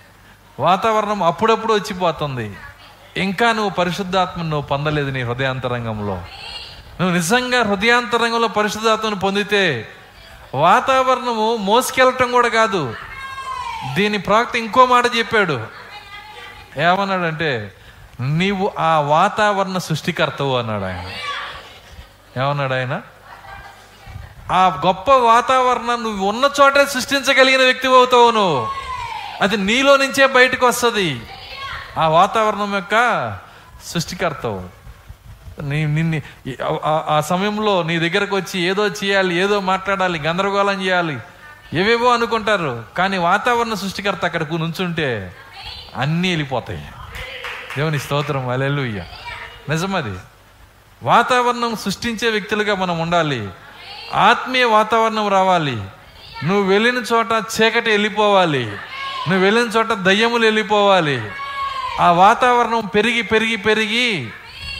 వాతావరణం అప్పుడప్పుడు వచ్చిపోతుంది. ఇంకా నువ్వు పరిశుద్ధాత్మను నువ్వు పొందలేదు నీ హృదయాంతరంగంలో. నువ్వు నిజంగా హృదయాంతరంగంలో పరిశుద్ధాత్మను పొందితే వాతావరణము మోసుకెళ్ళటం కూడా కాదు. దీని ప్రాక్త ఇంకో మాట చెప్పాడు. ఏమన్నాడంటే నీవు ఆ వాతావరణ సృష్టికర్తవు అన్నాడు ఆయన. ఏమన్నాడు ఆయన? ఆ గొప్ప వాతావరణం నువ్వు ఉన్న చోటే సృష్టించగలిగిన వ్యక్తి అవుతావు నువ్వు. అది నీలో నుంచే బయటకు వస్తుంది. ఆ వాతావరణం యొక్క సృష్టికర్తవు. నీ నిన్ను ఆ- సమయంలో నీ దగ్గరకు వచ్చి ఏదో చేయాలి ఏదో మాట్లాడాలి గందరగోళం చేయాలి ఏవేవో అనుకుంటారు. కానీ వాతావరణ సృష్టికర్త అక్కడికి నుంచుంటే అన్నీ వెళ్ళిపోతాయి. దేవుని స్తోత్రం అలెలుయ్య నిజమది. వాతావరణం సృష్టించే వ్యక్తులుగా మనం ఉండాలి. ఆత్మీయ వాతావరణం రావాలి. నువ్వు వెళ్ళిన చోట చీకటి వెళ్ళిపోవాలి. నువ్వు వెళ్ళిన చోట దయ్యములు వెళ్ళిపోవాలి. ఆ వాతావరణం పెరిగి పెరిగి పెరిగి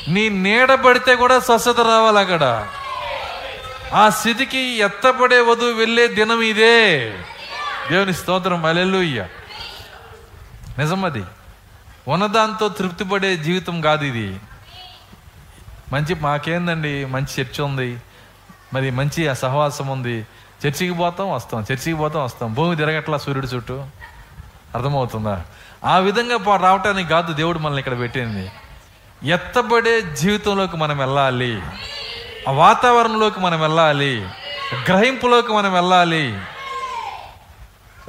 నీ నీడ పడితే కూడా స్వస్థత రావాలి అక్కడ. ఆ స్థితికి ఎత్తపడే వధువు వెళ్ళే దినం ఇదే. దేవుని స్తోత్రం. అలెలుయ్య నిజమది ఉన్నదాంతో తృప్తి పడే జీవితం కాదు ఇది. మంచి మాకేందండి? మంచి చర్చ ఉంది. మరి మంచి సహవాసం ఉంది. చర్చికి పోతాం వస్తాం. చర్చికి పోతాం వస్తాం. భూమి తిరగట్లా సూర్యుడు చుట్టూ. అర్థమవుతుందా? ఆ విధంగా రావటానికి కాదు దేవుడు మనల్ని ఇక్కడ పెట్టింది. ఎత్తబడే జీవితంలోకి మనం వెళ్ళాలి. ఆ వాతావరణంలోకి మనం వెళ్ళాలి. గ్రహింపులోకి మనం వెళ్ళాలి.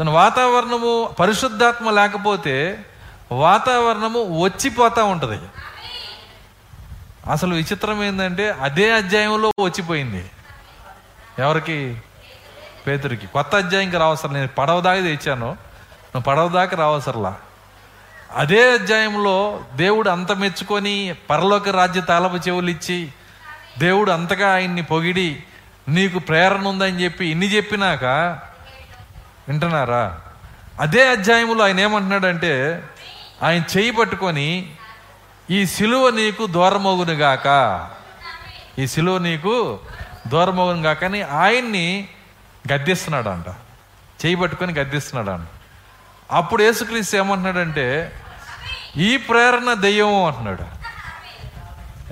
వాతావరణము పరిశుద్ధాత్మ లేకపోతే వాతావరణము వచ్చిపోతూ ఉంటుంది. అసలు విచిత్రం ఏంటంటే అదే అధ్యాయంలో వచ్చిపోయింది. ఎవరికి? పేతురికి. కొత్త అధ్యాయంకి రావసరం నేను పడవ దాకా తెచ్చాను. నువ్వు పడవ దాకా రావసరలా. అదే అధ్యాయంలో దేవుడు అంత మెచ్చుకొని పరలోక రాజ్య తాలపు చెవులు ఇచ్చి దేవుడు అంతగా ఆయన్ని పొగిడి నీకు ప్రేరణ ఉందని చెప్పి ఇన్ని చెప్పినాక వింటున్నారా? అదే అధ్యాయంలో ఆయన ఏమంటున్నాడంటే ఆయన చేయి పట్టుకొని ఈ సిలువ నీకు దూరమగునుగాక ఈ సిలువ నీకు దూరమగునుగాక అని ఆయన్ని గద్దిస్తున్నాడంట. చేయి పట్టుకొని గద్దిస్తున్నాడు అంట అప్పుడు యేసుక్రీస్తు ఏమంటున్నాడంటే ఈ ప్రేరణ దెయ్యం అంటున్నాడు.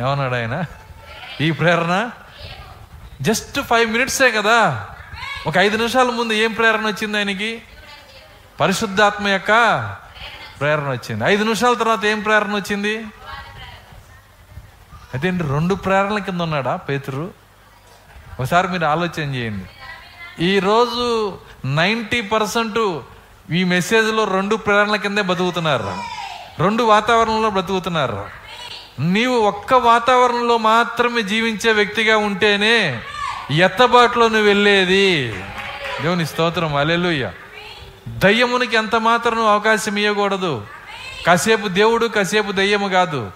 ఏమన్నాడు ఆయన? ఈ ప్రేరణ? జస్ట్ ఫైవ్ మినిట్సే కదా. ఒక ఐదు నిమిషాల ముందు ఏం ప్రేరణ వచ్చింది ఆయనకి? పరిశుద్ధాత్మ యొక్క ప్రేరణ వచ్చింది. ఐదు నిమిషాల తర్వాత ఏం ప్రేరణ వచ్చింది? అయితే రెండు ప్రేరణల కింద ఉన్నాడా పేతురు? ఒకసారి మీరు ఆలోచన చేయండి. ఈరోజు నైంటీ పర్సెంట్ ఈ మెసేజ్లో రెండు ప్రేరణల కిందే బతుకుతున్నారు? రెండు వాతావరణంలో బ్రతుకుతున్నారు. నీవు ఒక్క వాతావరణంలో మాత్రమే జీవించే వ్యక్తిగా ఉంటేనే ఎత్తబాటులో నువ్వు వెళ్ళేది. దేవుని స్తోత్రం. అలెలుయ్య దయ్యమునికి ఎంత మాత్రం అవకాశం ఇవ్వకూడదు కాసేపు దేవుడు కాసేపు దయ్యము కాదు.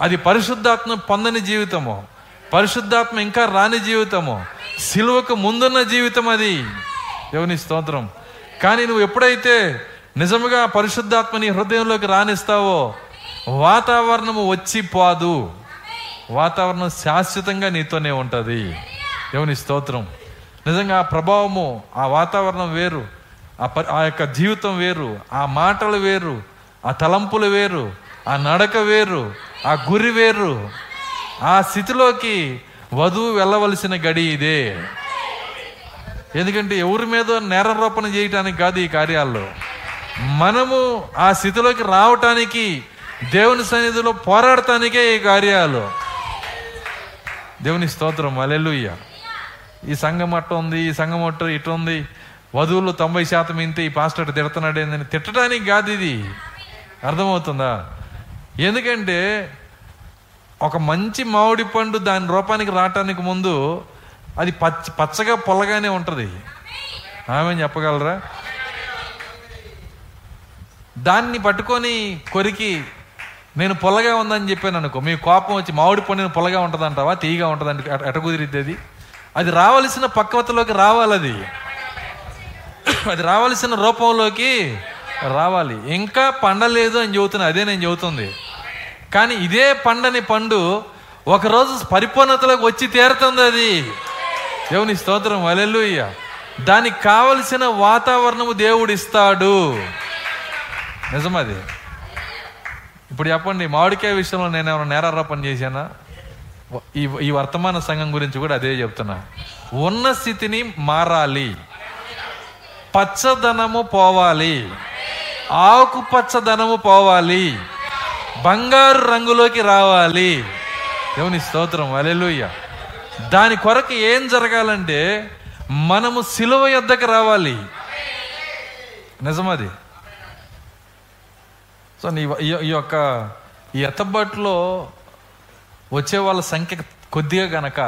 అది పరిశుద్ధాత్మ పొందని జీవితము. పరిశుద్ధాత్మ ఇంకా రాని జీవితము. సిలువకు ముందున్న జీవితం అది. దేవుని స్తోత్రం. కానీ నువ్వు ఎప్పుడైతే నిజముగా పరిశుద్ధాత్మని హృదయంలోకి రానిస్తావో వాతావరణము వచ్చి పోదు. వాతావరణం శాశ్వతంగా నీతోనే ఉంటుంది. దేవుని స్తోత్రం. నిజంగా ఆ ప్రభావము ఆ వాతావరణం వేరు. ఆ ప ఆ యొక్క జీవితం వేరు. ఆ మాటలు వేరు. ఆ తలంపులు వేరు. ఆ నడక వేరు. ఆ గురి వేరు. ఆ స్థితిలోకి వధువు వెళ్ళవలసిన గడి ఇదే. ఎందుకంటే ఎవరి మీద నేరారోపణ చేయటానికి కాదు ఈ కార్యాల్లో. మనము ఆ స్థితిలోకి రావటానికి దేవుని సన్నిధిలో పోరాడటానికే ఈ కార్యాలు. దేవుని స్తోత్రం అలెలుయ్య ఈ సంఘం అట్ట ఉంది ఈ సంఘం అట్ట ఇటు ఉంది. వధువులు తొంభై శాతం ఇంతే ఈ పాస్టర్ తిడుతున్నాడు ఏందని తిట్టడానికి కాదు ఇది. అర్థమవుతుందా? ఎందుకంటే ఒక మంచి మామిడి పండు దాని రూపానికి రావటానికి ముందు అది పచ్చ పచ్చగా పొలగానే ఉంటుంది. ఆమె చెప్పగలరా? దాన్ని పట్టుకొని కొరికి నేను పొల్లగా ఉందని చెప్పాను అనుకో మీ కోపం వచ్చి మామిడి పండుని పొల్లగా ఉంటుంది అంటావా తీయగా ఉంటుంది ఎట- కుదిరిద్ది అది? అది రావలసిన పక్వతలోకి రావాలి అది. అది రావలసిన రూపంలోకి రావాలి. ఇంకా పండలేదు అని చెబుతున్నా అదే నేను చెబుతుంది. కానీ ఇదే పండని పండు ఒకరోజు పరిపూర్ణతలోకి వచ్చి తీరుతుంది అది. దేవుని స్తోత్రం అలెలుయ్య దానికి కావలసిన వాతావరణము దేవుడు ఇస్తాడు నిజమది. ఇప్పుడు చెప్పండి మామిడికాయ విషయంలో నేను ఏమైనా నేరారోపణ చేశానా? ఈ ఈ వర్తమాన సంఘం గురించి కూడా అదే చెప్తున్నా. ఉన్న స్థితిని మారాలి. పచ్చదనము పోవాలి. ఆకుపచ్చదనము పోవాలి. బంగారు రంగులోకి రావాలి. దేవుని స్తోత్రం. అలెలుయ్య దాని కొరకు ఏం జరగాలంటే మనము సిలువ యొద్దకు రావాలి. నిజమది. సో నీ ఈ- యొక్క ఈ ఎత్తబాటులో వచ్చే వాళ్ళ సంఖ్య కొద్దిగా గనక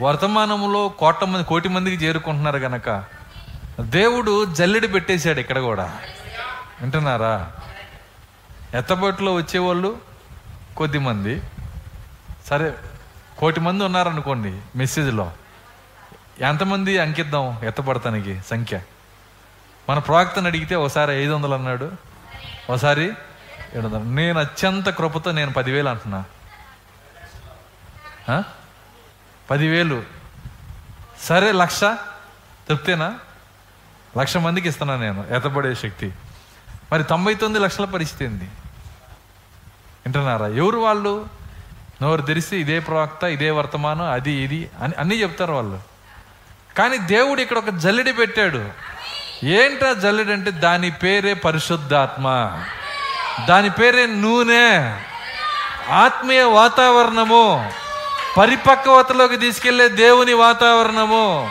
వర్తమానంలో కోట మంది కోటి మందికి చేరుకుంటున్నారు గనక దేవుడు జల్లెడి పెట్టేశాడు ఇక్కడ కూడా. వింటున్నారా? ఎత్తబాటులో వచ్చేవాళ్ళు కొద్ది మంది. సరే కోటి మంది ఉన్నారనుకోండి మెసేజ్లో. ఎంతమంది అంకిద్దాం ఎత్తపడతానికి సంఖ్య? మన ప్రవక్తను అడిగితే ఒకసారి ఐదు వందలు అన్నాడు. ఒకసారి ఏడు నేను అత్యంత కృపతో నేను పదివేలు అంటున్నా. పదివేలు. సరే లక్ష. తృప్తేనా? లక్ష మందికి ఇస్తున్నా నేను. ఎతబడే శక్తి. మరి తొంభై తొమ్మిది లక్షల పరిస్థితి ఏంది? వింటున్నారా? ఎవరు వాళ్ళు? నోరు తెరిస్తే ఇదే ప్రవక్త ఇదే వర్తమానం అది ఇది అని అన్నీ చెప్తారు వాళ్ళు. కానీ దేవుడు ఇక్కడ ఒక జల్లెడి పెట్టాడు. ఏంటా జల్లెడంటే దాని పేరే పరిశుద్ధాత్మ. దాని పేరే నూనె. ఆత్మీయ వాతావరణము. పరిపక్వతలోకి తీసుకెళ్ళే దేవుని వాతావరణము.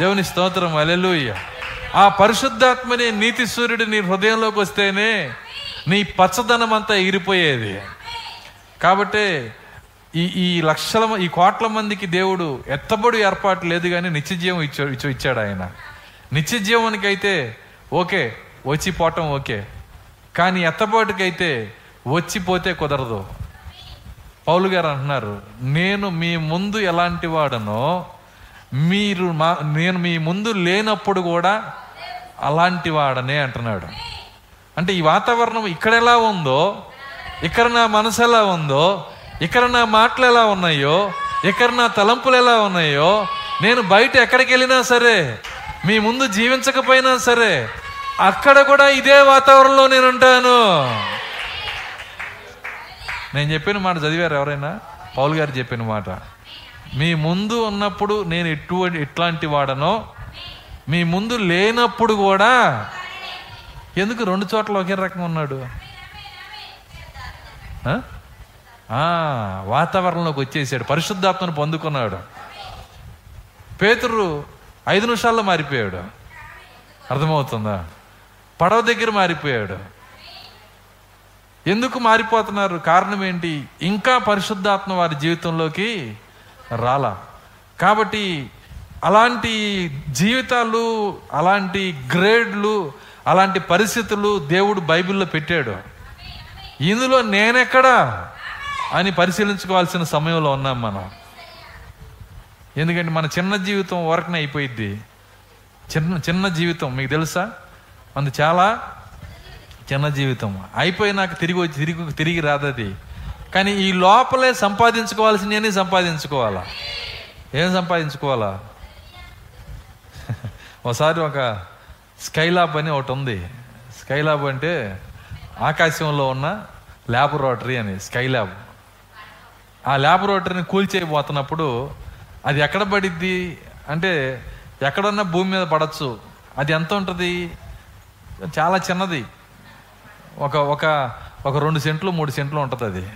దేవుని స్తోత్రం అలెలుయ్య ఆ పరిశుద్ధాత్మని నీతి సూర్యుడు నీ హృదయంలోకి వస్తేనే నీ పచ్చదనం అంతా ఎగిరిపోయేది కాబట్టి ఈ ఈ లక్షల ఈ కోట్ల మందికి దేవుడు ఎత్తబడి ఏర్పాటు లేదు కానీ నిత్యజీవం ఇచ్చాడు ఇచ్చాడు ఆయన. నిత్య జీవానికి అయితే ఓకే వచ్చి పోవటం ఓకే. కానీ ఎత్తబాటుకైతే వచ్చిపోతే కుదరదు. పౌలు గారు అంటున్నారు నేను మీ ముందు ఎలాంటి వాడనో మీరు మా నేను మీ ముందు లేనప్పుడు కూడా అలాంటి వాడనే అంటున్నాడు. అంటే ఈ వాతావరణం ఇక్కడ ఎలా ఉందో ఇక్కడ నా మనసు ఎలా ఉందో ఇక్కడ నా మాటలు ఎలా ఉన్నాయో ఇక్కడ నా తలంపులు ఎలా ఉన్నాయో నేను బయట ఎక్కడికి వెళ్ళినా సరే మీ ముందు జీవించకపోయినా సరే అక్కడ కూడా ఇదే వాతావరణంలో నేను ఉంటాను నేను చెప్పిన మాట చదివారు ఎవరైనా? పౌల్ గారు చెప్పిన మాట. మీ ముందు ఉన్నప్పుడు నేను ఎటువంటి ఎట్లాంటి వాడనో మీ ముందు లేనప్పుడు కూడా ఎందుకు రెండు చోట్ల ఒకే రకంగా ఉన్నాడు? వాతావరణంలోకి వచ్చేసాడు పరిశుద్ధాత్మను పొందుకున్నాడు. పేతురు ఐదు నిమిషాల్లో మారిపోయాడు. అర్థమవుతుందా? పడవ దగ్గర మారిపోయాడు. ఎందుకు మారిపోతున్నారు? కారణం ఏంటి? ఇంకా పరిశుద్ధాత్మ వారి జీవితంలోకి రాలా. కాబట్టి అలాంటి జీవితాలు అలాంటి గ్రేడ్లు అలాంటి పరిస్థితులు దేవుడు బైబిల్లో పెట్టాడు. ఇందులో నేనెక్కడా అని పరిశీలించుకోవాల్సిన సమయంలో ఉన్నాం మనం. ఎందుకంటే మన చిన్న జీవితం వరకునే అయిపోయిద్ది. చిన్న చిన్న జీవితం మీకు తెలుసా? మనది చాలా చిన్న జీవితం. అయిపోయినాక తిరిగి వచ్చి తిరిగి తిరిగి రాదది కానీ ఈ లోపలే సంపాదించుకోవాల్సినవన్నీ సంపాదించుకోవాలా? ఏం సంపాదించుకోవాలా? ఒకసారి ఒక స్కైలాబ్ అని ఒకటి ఉంది. స్కైలాబ్ అంటే ఆకాశంలో ఉన్న ల్యాబొరేటరీ అని స్కైలాబ్. ఆ ల్యాబొరేటరీని కూల్చేయబోతున్నప్పుడు అది ఎక్కడ పడిద్ది? అంటే ఎక్కడన్నా భూమి మీద పడచ్చు. అది ఎంత ఉంటుంది? చాలా చిన్నది. ఒక ఒక ఒక రెండు సెంట్లు మూడు సెంట్లు ఉంటుంది అది.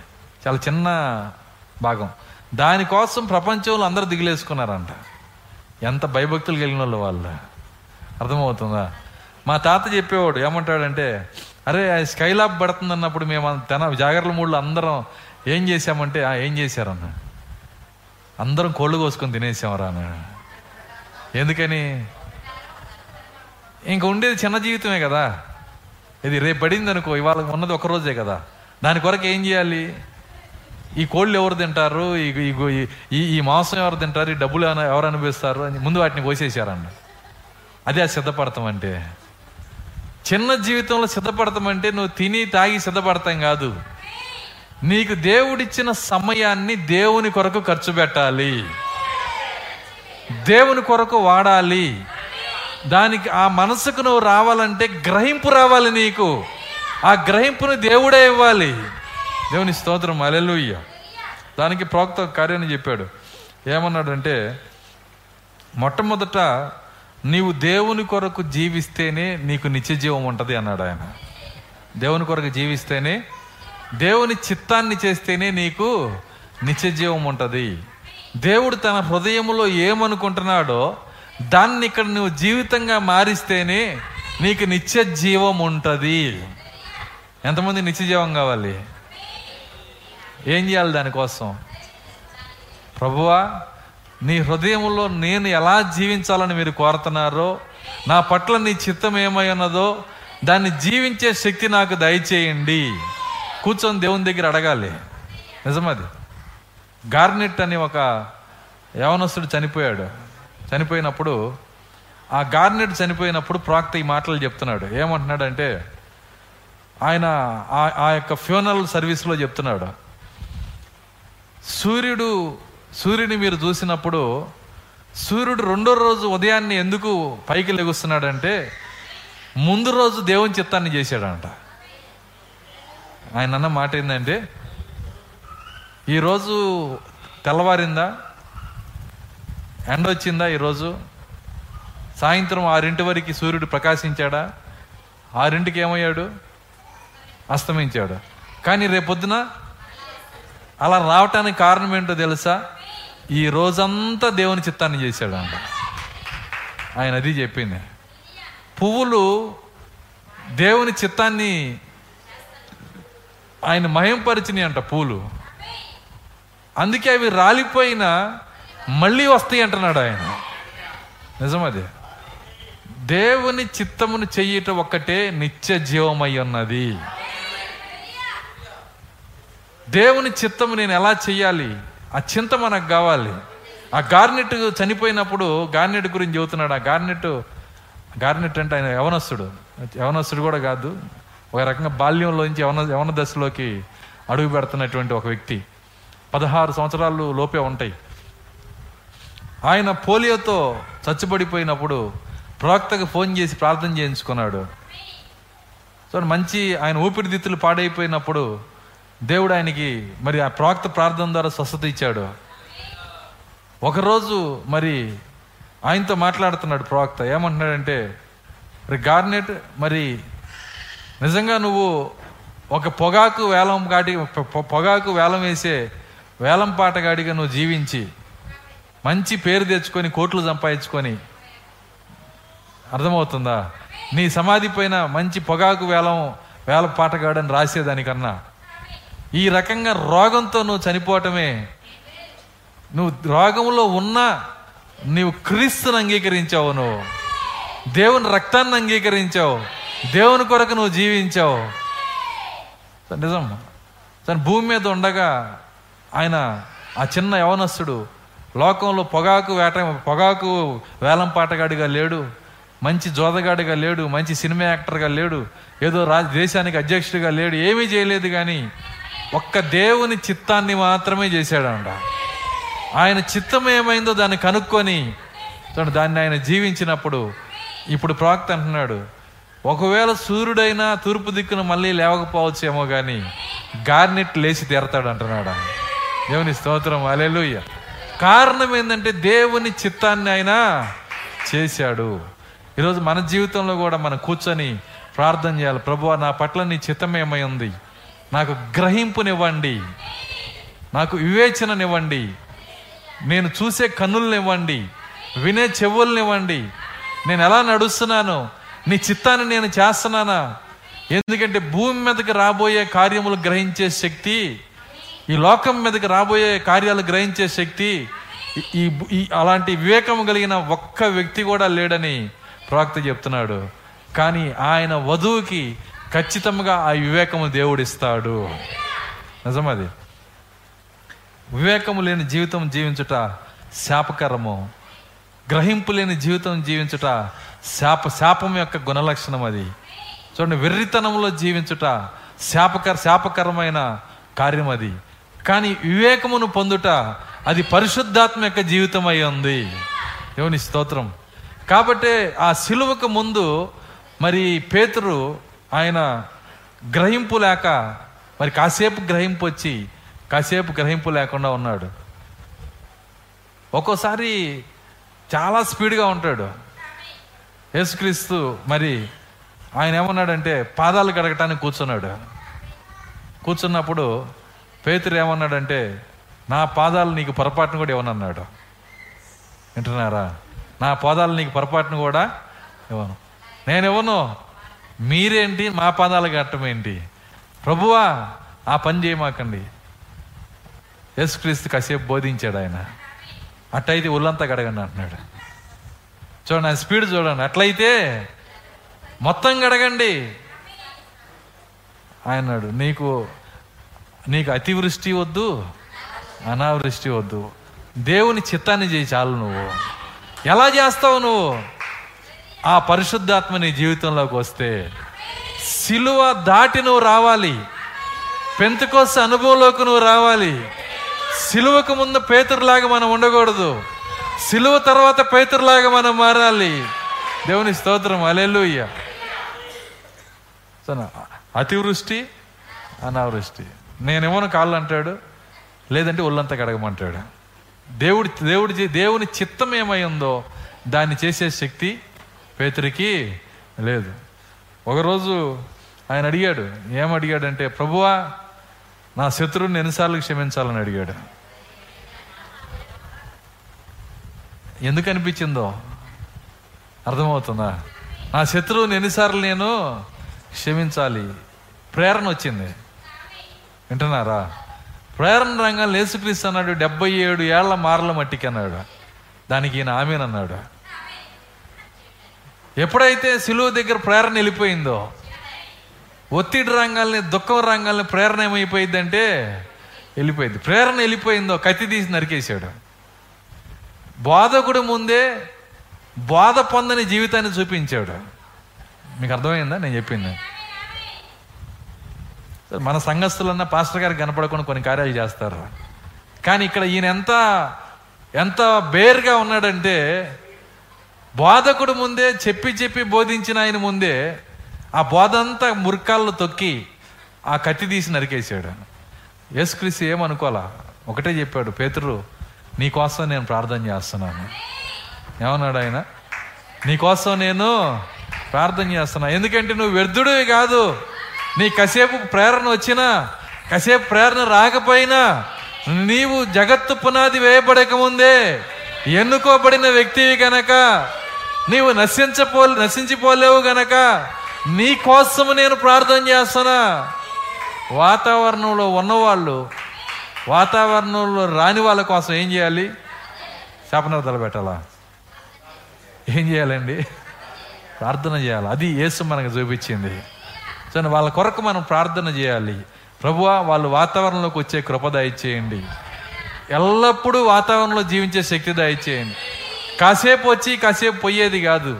చాలా చిన్న భాగం. దానికోసం ప్రపంచంలో అందరూ దిగులేసుకున్నారంట. ఎంత భయభక్తులు కలిగిన వాళ్ళు. వాళ్ళు అర్థమవుతుందా? మా తాత చెప్పేవాడు ఏమంటాడంటే అరే ఆ స్కైలాబ్ పడుతుంది అన్నప్పుడు మేము తన జాగ్రత్త మూడులో అందరం ఏం చేశామంటే ఏం చేశారన్నా. అందరం కోళ్ళు కోసుకొని తినేసామరా ఎందుకని? ఇంక ఉండేది చిన్న జీవితమే కదా. ఇది రేపు పడింది అనుకో ఇవాళ ఉన్నది ఒకరోజే కదా. దాని కొరకు ఏం చేయాలి? ఈ కోళ్ళు ఎవరు తింటారు? ఈ ఈ- ఈ మాంసం ఎవరు తింటారు? ఈ డబ్బులు ఎవరు- ఎవరు అనిపిస్తారు అని ముందు వాటిని పోసేసారండి అదే ఆ సిద్ధపడతాం అంటే. చిన్న జీవితంలో సిద్ధపడతాం అంటే నువ్వు తిని తాగి సిద్ధపడతాం కాదు. నీకు దేవుడిచ్చిన సమయాన్ని దేవుని కొరకు ఖర్చు పెట్టాలి. దేవుని కొరకు వాడాలి. దానికి ఆ మనసుకు నువ్వు రావాలంటే గ్రహింపు రావాలి నీకు. ఆ గ్రహింపును దేవుడే ఇవ్వాలి. దేవుని స్తోత్రం అలెలుయ్య దానికి ప్రోక్త కార్యని కార్యాన్ని చెప్పాడు. ఏమన్నాడంటే మొట్టమొదట నీవు దేవుని కొరకు జీవిస్తేనే నీకు నిత్య జీవం ఉంటుంది అన్నాడు ఆయన. దేవుని కొరకు జీవిస్తేనే దేవుని చిత్తాన్ని చేస్తేనే నీకు నిత్యజీవం ఉంటుంది. దేవుడు తన హృదయంలో ఏమనుకుంటున్నాడో దాన్ని ఇక్కడ నువ్వు జీవితంగా మారిస్తేనే నీకు నిత్య జీవం ఉంటుంది. ఎంతమంది నిత్యజీవం కావాలి? ఏం చేయాలి దానికోసం? ప్రభువా నీ హృదయంలో నేను ఎలా జీవించాలని మీరు కోరుతున్నారో నా పట్ల నీ చిత్తం ఏమై ఉన్నదో దాన్ని జీవించే శక్తి నాకు దయచేయండి. కూర్చొని దేవుని దగ్గర అడగాలి. నిజమది. గార్నెట్ అని ఒక యవనస్తుడు చనిపోయాడు. చనిపోయినప్పుడు ఆ గార్నెట్ చనిపోయినప్పుడు ప్రాక్త ఈ మాటలు చెప్తున్నాడు. ఏమంటున్నాడంటే ఆయన ఆ- ఆ యొక్క ఫ్యూనరల్ సర్వీస్లో చెప్తున్నాడు. సూర్యుడు సూర్యుని మీరు చూసినప్పుడు సూర్యుడు రెండో రోజు ఉదయాన్నే ఎందుకు పైకి లెగుస్తున్నాడంటే ముందు రోజు దేవుని చిత్తాన్ని చేశాడంట. ఆయన అన్న మాట ఏంటంటే ఈరోజు తెల్లవారిందా? ఎండ వచ్చిందా ఈరోజు? సాయంత్రం ఆరింటి వరకు సూర్యుడు ప్రకాశించాడా? ఆరింటికి ఏమయ్యాడు? అస్తమించాడు. కానీ రేపొద్దున అలా రావటానికి కారణం ఏంటో తెలుసా? ఈ రోజంతా దేవుని చిత్తాన్ని చేశాడు అంట ఆయన అది చెప్పింది. పువ్వులు దేవుని చిత్తాన్ని ఆయన మయంపరిచినాయి అంట పూలు. అందుకే అవి రాలిపోయినా మళ్ళీ వస్తాయి అంటున్నాడు ఆయన. నిజమదే. దేవుని చిత్తమును చెయ్యట ఒక్కటే నిత్య జీవమై ఉన్నది. దేవుని చిత్తము నేను ఎలా చెయ్యాలి ఆ చింత మనకు కావాలి. ఆ గార్నెట్ చనిపోయినప్పుడు గార్నెట్ గురించి చెబుతున్నాడు. ఆ గార్నెట్ గార్నెట్ అంటే ఆయన యవనస్తుడు. యవనస్తుడు కూడా కాదు. ఒక రకంగా బాల్యంలోంచి యవన యవన దశలోకి అడుగు పెడుతున్నటువంటి ఒక వ్యక్తి. పదహారు సంవత్సరాలు లోపే ఉంటాయి. ఆయన పోలియోతో చచ్చుబడిపోయినప్పుడు ప్రవక్తకు ఫోన్ చేసి ప్రార్థన చేయించుకున్నాడు. సో మంచి ఆయన ఊపిరితిత్తులు పాడైపోయినప్పుడు దేవుడు ఆయనకి మరి ఆ ప్రవక్త ప్రార్థన ద్వారా స్వస్థత ఇచ్చాడు. ఒకరోజు మరి ఆయనతో మాట్లాడుతున్నాడు ప్రవక్త. ఏమంటున్నాడంటే మరి గార్నెట్ మరి నిజంగా నువ్వు ఒక పొగాకు వేలం గాడి పొగాకు వేలం వేసే వేలం పాటగాడిగా నువ్వు జీవించి మంచి పేరు తెచ్చుకొని కోట్లు సంపాదించుకొని అర్థమవుతుందా? నీ సమాధి పైన మంచి పొగాకు వేలం వేల పాటగాడని రాసేదానికన్నా ఈ రకంగా రోగంతో నువ్వు చనిపోవటమే. నువ్వు రోగంలో ఉన్నా నీవు క్రీస్తుని అంగీకరించావు నువ్వు. దేవుని రక్తాన్ని అంగీకరించావు. దేవుని కొరకు నువ్వు జీవించావు. నిజం. తను భూమి మీద ఉండగా ఆయన ఆ చిన్న యవనస్తుడు లోకంలో పొగాకు వేట పొగాకు వేలం పాటగాడిగా లేడు మంచి జోదగాడిగా లేడు మంచి సినిమా యాక్టర్గా లేడు ఏదో రా దేశానికి అధ్యక్షుడిగా లేడు ఏమీ చేయలేదు కానీ ఒక్క దేవుని చిత్తాన్ని మాత్రమే చేశాడంట. ఆయన చిత్తం ఏమైందో దాన్ని కనుక్కొని దాన్ని ఆయన జీవించినప్పుడు ఇప్పుడు ప్రవక్త అంటున్నాడు ఒకవేళ సూర్యుడైనా తూర్పు దిక్కున మళ్ళీ లేవకపోవచ్చేమో కానీ గార్నెట్ లేచి తీరతాడు అంటున్నాడు దేవుని స్తోత్రం అలెలుయ్య కారణం ఏంటంటే దేవుని చిత్తాన్ని ఆయన చేశాడు. ఈరోజు మన జీవితంలో కూడా మనం కూర్చొని ప్రార్థన చేయాలి. ప్రభు నా పట్ల నీ చిత్తమేమై ఉంది? నాకు గ్రహింపునివ్వండి. నాకు వివేచననివ్వండి. నేను చూసే కన్నులనివ్వండి. వినే చెవులనివ్వండి. నేను ఎలా నడుస్తున్నాను నీ చిత్తాన్ని నేను చేస్తున్నానా? ఎందుకంటే భూమి మీదకి రాబోయే కార్యములు గ్రహించే శక్తి ఈ లోకం మీదకి రాబోయే కార్యాలు గ్రహించే శక్తి ఈ- అలాంటి వివేకం కలిగిన ఒక్క వ్యక్తి కూడా లేడని ప్రవక్త చెప్తున్నాడు. కానీ ఆయన వధువుకి ఖచ్చితంగా ఆ వివేకము దేవుడిస్తాడు. నిజమది వివేకము లేని జీవితం జీవించుట శాపకరము. గ్రహింపు లేని జీవితం జీవించుట శాప శాపం యొక్క గుణలక్షణం అది. చూడండి వెర్రితనంలో జీవించుట శాపకర శాపకరమైన కార్యం అది. కానీ వివేకమును పొందుట అది పరిశుద్ధాత్మ యొక్క జీవితం అయి ఉంది. దేవుని స్తోత్రం. కాబట్టి ఆ సిలువకు ముందు మరి పేతురు ఆయన గ్రహింపు లేక మరి కాసేపు గ్రహింపు వచ్చి కాసేపు గ్రహింపు లేకుండా ఉన్నాడు. ఒక్కోసారి చాలా స్పీడ్గా ఉంటాడు. యేసుక్రీస్తు మరి ఆయన ఏమన్నాడంటే పాదాలు కడగటానికి కూర్చున్నాడు. కూర్చున్నప్పుడు పేతురు ఏమన్నాడంటే నా పాదాలు నీకు పొరపాటును కూడా ఇవ్వనన్నాడు వింటున్నారా? నా పాదాలు నీకు పొరపాటును కూడా ఇవ్వను. నేను ఇవ్వను. మీరేంటి? మా పాదాలు కట్టడం ఏంటి? ప్రభువా ఆ పని చేయమాకండి. యేసుక్రీస్తు కాసేపు బోధించాడు ఆయన. అట్టయితే ఒళ్ళంతా కడగండి అంటున్నాడు. చూడండి ఆయన స్పీడ్ చూడండి. అట్లయితే మొత్తం గడగండి. ఆయన్నాడు నీకు నీకు అతివృష్టి వద్దు అనావృష్టి వద్దు. దేవుని చిత్తాన్ని చేయి చాలు నువ్వు. ఎలా చేస్తావు నువ్వు? ఆ పరిశుద్ధాత్మ నీ జీవితంలోకి వస్తే సిలువ దాటి నువ్వు రావాలి. పెంతకోస అనుభవంలోకి నువ్వు రావాలి. సిలువకు ముందు పేతురులాగా మనం ఉండకూడదు. సిలువ తర్వాత పేతురులాగా మనం మారాలి. దేవుని స్తోత్రం. అలెలుయ్య అతివృష్టి అనావృష్టి. నేనేమో కాళ్ళు అంటాడు లేదంటే ఒళ్ళంతా కడగమంటాడు. దేవుడి దేవుడి దేవుని చిత్తం ఏమై ఉందో దాన్ని చేసే శక్తి పేతురికి లేదు. ఒకరోజు ఆయన అడిగాడు ఏమడిగాడంటే ప్రభువా నా శత్రువుని ఎన్నిసార్లు క్షమించాలని అడిగాడు. ఎందుకు అనిపించిందో అర్థమవుతుందా? నా శత్రువుని ఎన్నిసార్లు నేను క్షమించాలి? ప్రేరణ వచ్చింది. వింటున్నారా? ప్రేరణ రంగంలో యేసుక్రీస్తు అన్నాడు డెబ్బై ఏడు ఏళ్ళ మారల మట్టికి అన్నాడు. దానికి ఈయన ఆమెనన్నాడు ఎప్పుడైతే సిలువ దగ్గర ప్రేరణ వెళ్ళిపోయిందో ఒత్తిడి రంగాల్ని దుఃఖం రంగాల్ని ప్రేరణ ఏమైపోయిందంటే వెళ్ళిపోయింది. ప్రేరణ వెళ్ళిపోయిందో కత్తి తీసి నరికేశాడు. బోధకుడు ముందే బోధ పొందని జీవితాన్ని చూపించాడు. మీకు అర్థమైందా? నేను చెప్పింది. మన సంఘస్థులన్నా పాస్టర్ గారికి కనపడకుండా కొన్ని కార్యాలు చేస్తారు. కానీ ఇక్కడ ఈయన ఎంత ఎంత బేర్గా ఉన్నాడంటే బోధకుడు ముందే చెప్పి చెప్పి బోధించిన ఆయన ముందే ఆ బోధ అంతా మురికాళ్ళు తొక్కి ఆ కత్తి తీసి నరికేశాడు. యేసుక్రీస్తు ఏమనుకోవాలా? ఒకటే చెప్పాడు పేతురు నీకోసం నేను ప్రార్థన చేస్తున్నాను. ఏమన్నాడు ఆయన? నీకోసం నేను ప్రార్థన చేస్తున్నా. ఎందుకంటే నువ్వు వ్యర్థుడివి కాదు. నీ కసేపు ప్రేరణ వచ్చినా కసేపు ప్రేరణ రాకపోయినా నీవు జగత్తు పునాది వేయబడకముందే ఎన్నుకోబడిన వ్యక్తివి గనక నీవు నశించపో నశించిపోలేవు గనక నీ కోసము నేను ప్రార్థన చేస్తున్నా. వాతావరణంలో ఉన్నవాళ్ళు వాతావరణంలో రాని వాళ్ళ కోసం ఏం చేయాలి? శాపనార్థాలు పెట్టాలా ఏం చేయాలండి? ప్రార్థన చేయాలి? అది యేసు మనకు చూపించింది. సో వాళ్ళ కొరకు మనం ప్రార్థన చేయాలి. ప్రభువా వాళ్ళు వాతావరణంలోకి వచ్చే కృప దయచేయండి. ఎల్లప్పుడూ వాతావరణంలో జీవించే శక్తి దయచేయండి. కాసేపు వచ్చి కాసేపు పోయేది కాదు.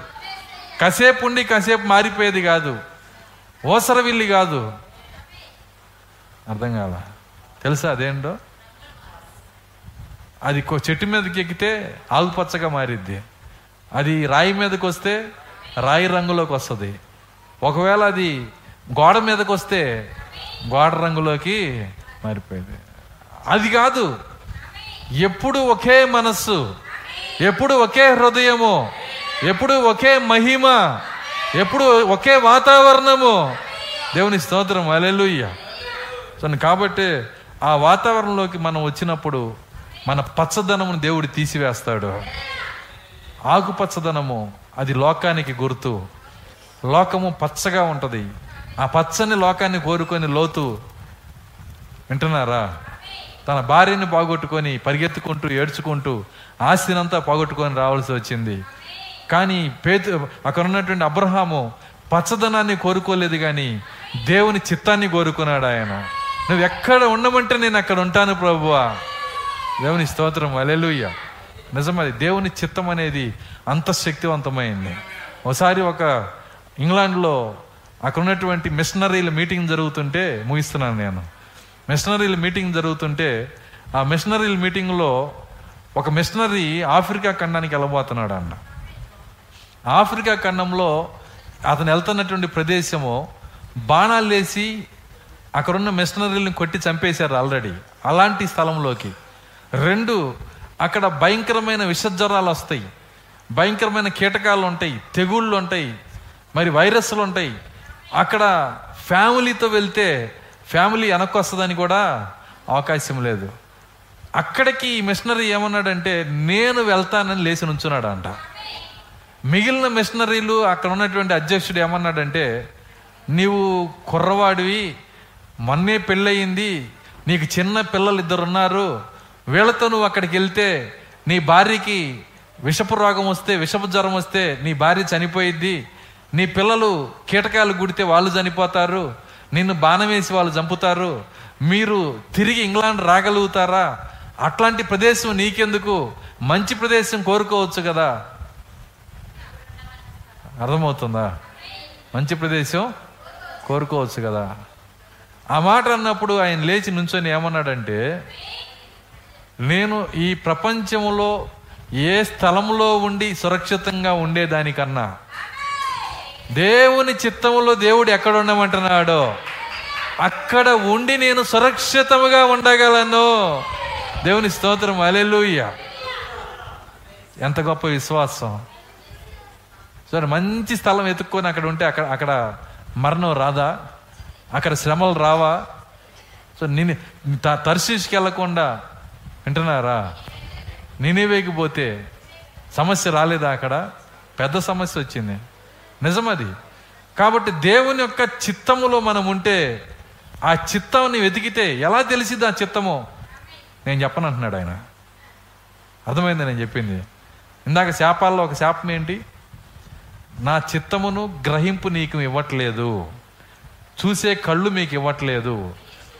కాసేపు ఉండి కాసేపు మారిపోయేది కాదు. ఓసరవిల్లి కాదు. అర్థం కాల? తెలుసా అదేంటో? అది చెట్టు మీదకి ఎక్కితే ఆకుపచ్చగా మారిద్ది. అది రాయి మీదకి వస్తే రాయి రంగులోకి వస్తుంది. ఒకవేళ అది గోడ మీదకి వస్తే గోడ రంగులోకి మారిపోయింది. అది కాదు. ఎప్పుడు ఒకే మనస్సు ఎప్పుడు ఒకే హృదయము ఎప్పుడు ఒకే మహిమ ఎప్పుడు ఒకే వాతావరణము. దేవుని స్తోత్రం. అలెలుయ్య సో కాబట్టి ఆ వాతావరణంలోకి మనం వచ్చినప్పుడు మన పచ్చదనమును దేవుడు తీసివేస్తాడు. ఆకుపచ్చదనము అది లోకానికి గుర్తు. లోకము పచ్చగా ఉంటుంది. ఆ పచ్చని లోకాన్ని కోరుకొని లోతు. వింటున్నారా? తన భార్యని పోగొట్టుకొని పరిగెత్తుకుంటూ ఏడ్చుకుంటూ ఆస్తినంతా పోగొట్టుకొని రావాల్సి వచ్చింది. కానీ పేతు అక్కడ ఉన్నటువంటి అబ్రహాము పచ్చదనాన్ని కోరుకోలేదు కానీ దేవుని చిత్తాన్ని కోరుకున్నాడు ఆయన. నువ్వు ఎక్కడ ఉండమంటే నేను అక్కడ ఉంటాను ప్రభువా. దేవుని స్తోత్రం అలెలుయ్య నిజమది దేవుని చిత్తం అనేది అంత శక్తివంతమైంది. ఒకసారి ఒక ఇంగ్లాండ్లో అక్కడ ఉన్నటువంటి మిషనరీల మీటింగ్ జరుగుతుంటే ముగిస్తున్నాను నేను. మిషనరీల మీటింగ్ జరుగుతుంటే ఆ మిషనరీల మీటింగ్లో ఒక మిషనరీ ఆఫ్రికా ఖండానికి వెళ్ళబోతున్నాడు అన్న. ఆఫ్రికా ఖండంలో అతను వెళ్తున్నటువంటి ప్రదేశము బాణాలు వేసి అక్కడున్న మిషనరీలను కొట్టి చంపేశారు ఆల్రెడీ. అలాంటి స్థలంలోకి. రెండు అక్కడ భయంకరమైన విషజ్వరాలు వస్తాయి. భయంకరమైన కీటకాలు ఉంటాయి తెగుళ్ళు ఉంటాయి మరి వైరస్లు ఉంటాయి. అక్కడ ఫ్యామిలీతో వెళ్తే ఫ్యామిలీ వెనక్కి వస్తుందని కూడా అవకాశం లేదు. అక్కడికి ఈ మిషనరీ ఏమన్నాడంటే నేను వెళ్తానని లేచి నుంచున్నాడు అంట మిగిలిన మిషనరీలు అక్కడ ఉన్నటువంటి అధ్యక్షుడు ఏమన్నాడంటే నీవు కుర్రవాడివి మొన్నే పెళ్ళయింది. నీకు చిన్న పిల్లలు ఇద్దరు ఉన్నారు వీళ్ళతో నువ్వు అక్కడికి వెళ్తే నీ భార్యకి విషపు రోగం వస్తే విషపు జ్వరం వస్తే నీ భార్య చనిపోయిద్ది. నీ పిల్లలు కీటకాలు గుడితే వాళ్ళు చనిపోతారు. నిన్ను బాణం వేసి వాళ్ళు చంపుతారు. మీరు తిరిగి ఇంగ్లాండ్ రాగలుగుతారా? అట్లాంటి ప్రదేశం నీకెందుకు? మంచి ప్రదేశం కోరుకోవచ్చు కదా. అర్థమవుతుందా? మంచి ప్రదేశం కోరుకోవచ్చు కదా. ఆ మాట అన్నప్పుడు ఆయన లేచి నుంచొని ఏమన్నాడంటే నేను ఈ ప్రపంచంలో ఏ స్థలంలో ఉండి సురక్షితంగా ఉండేదానికన్నా దేవుని చిత్తంలో దేవుడు ఎక్కడ ఉండమంటున్నాడో అక్కడ ఉండి నేను సురక్షితముగా ఉండగలను. దేవుని స్తోత్రం. అలెలుయ్య ఎంత గొప్ప విశ్వాసం. సరే మంచి స్థలం ఎత్తుక్కొని అక్కడ ఉంటే అక్కడ అక్కడ మరణం రాదా? అక్కడ శ్రమలు రావా? సో నేను తర్శీష్కి వెళ్ళకుండా వింటున్నారా? నేనేవేకి పోతే సమస్య రాలేదా అక్కడ? పెద్ద సమస్య వచ్చింది. నిజమది. కాబట్టి దేవుని యొక్క చిత్తములో మనం ఉంటే ఆ చిత్తాన్ని వెతికితే ఎలా తెలిసింది ఆ చిత్తము? నేను చెప్పను అంటున్నాడు ఆయన. అర్థమైంది నేను చెప్పింది. ఇందాక శాపాల్లో ఒక శాపం ఏంటి? నా చిత్తమును గ్రహింపు నీకు ఇవ్వట్లేదు. చూసే కళ్ళు మీకు ఇవ్వట్లేదు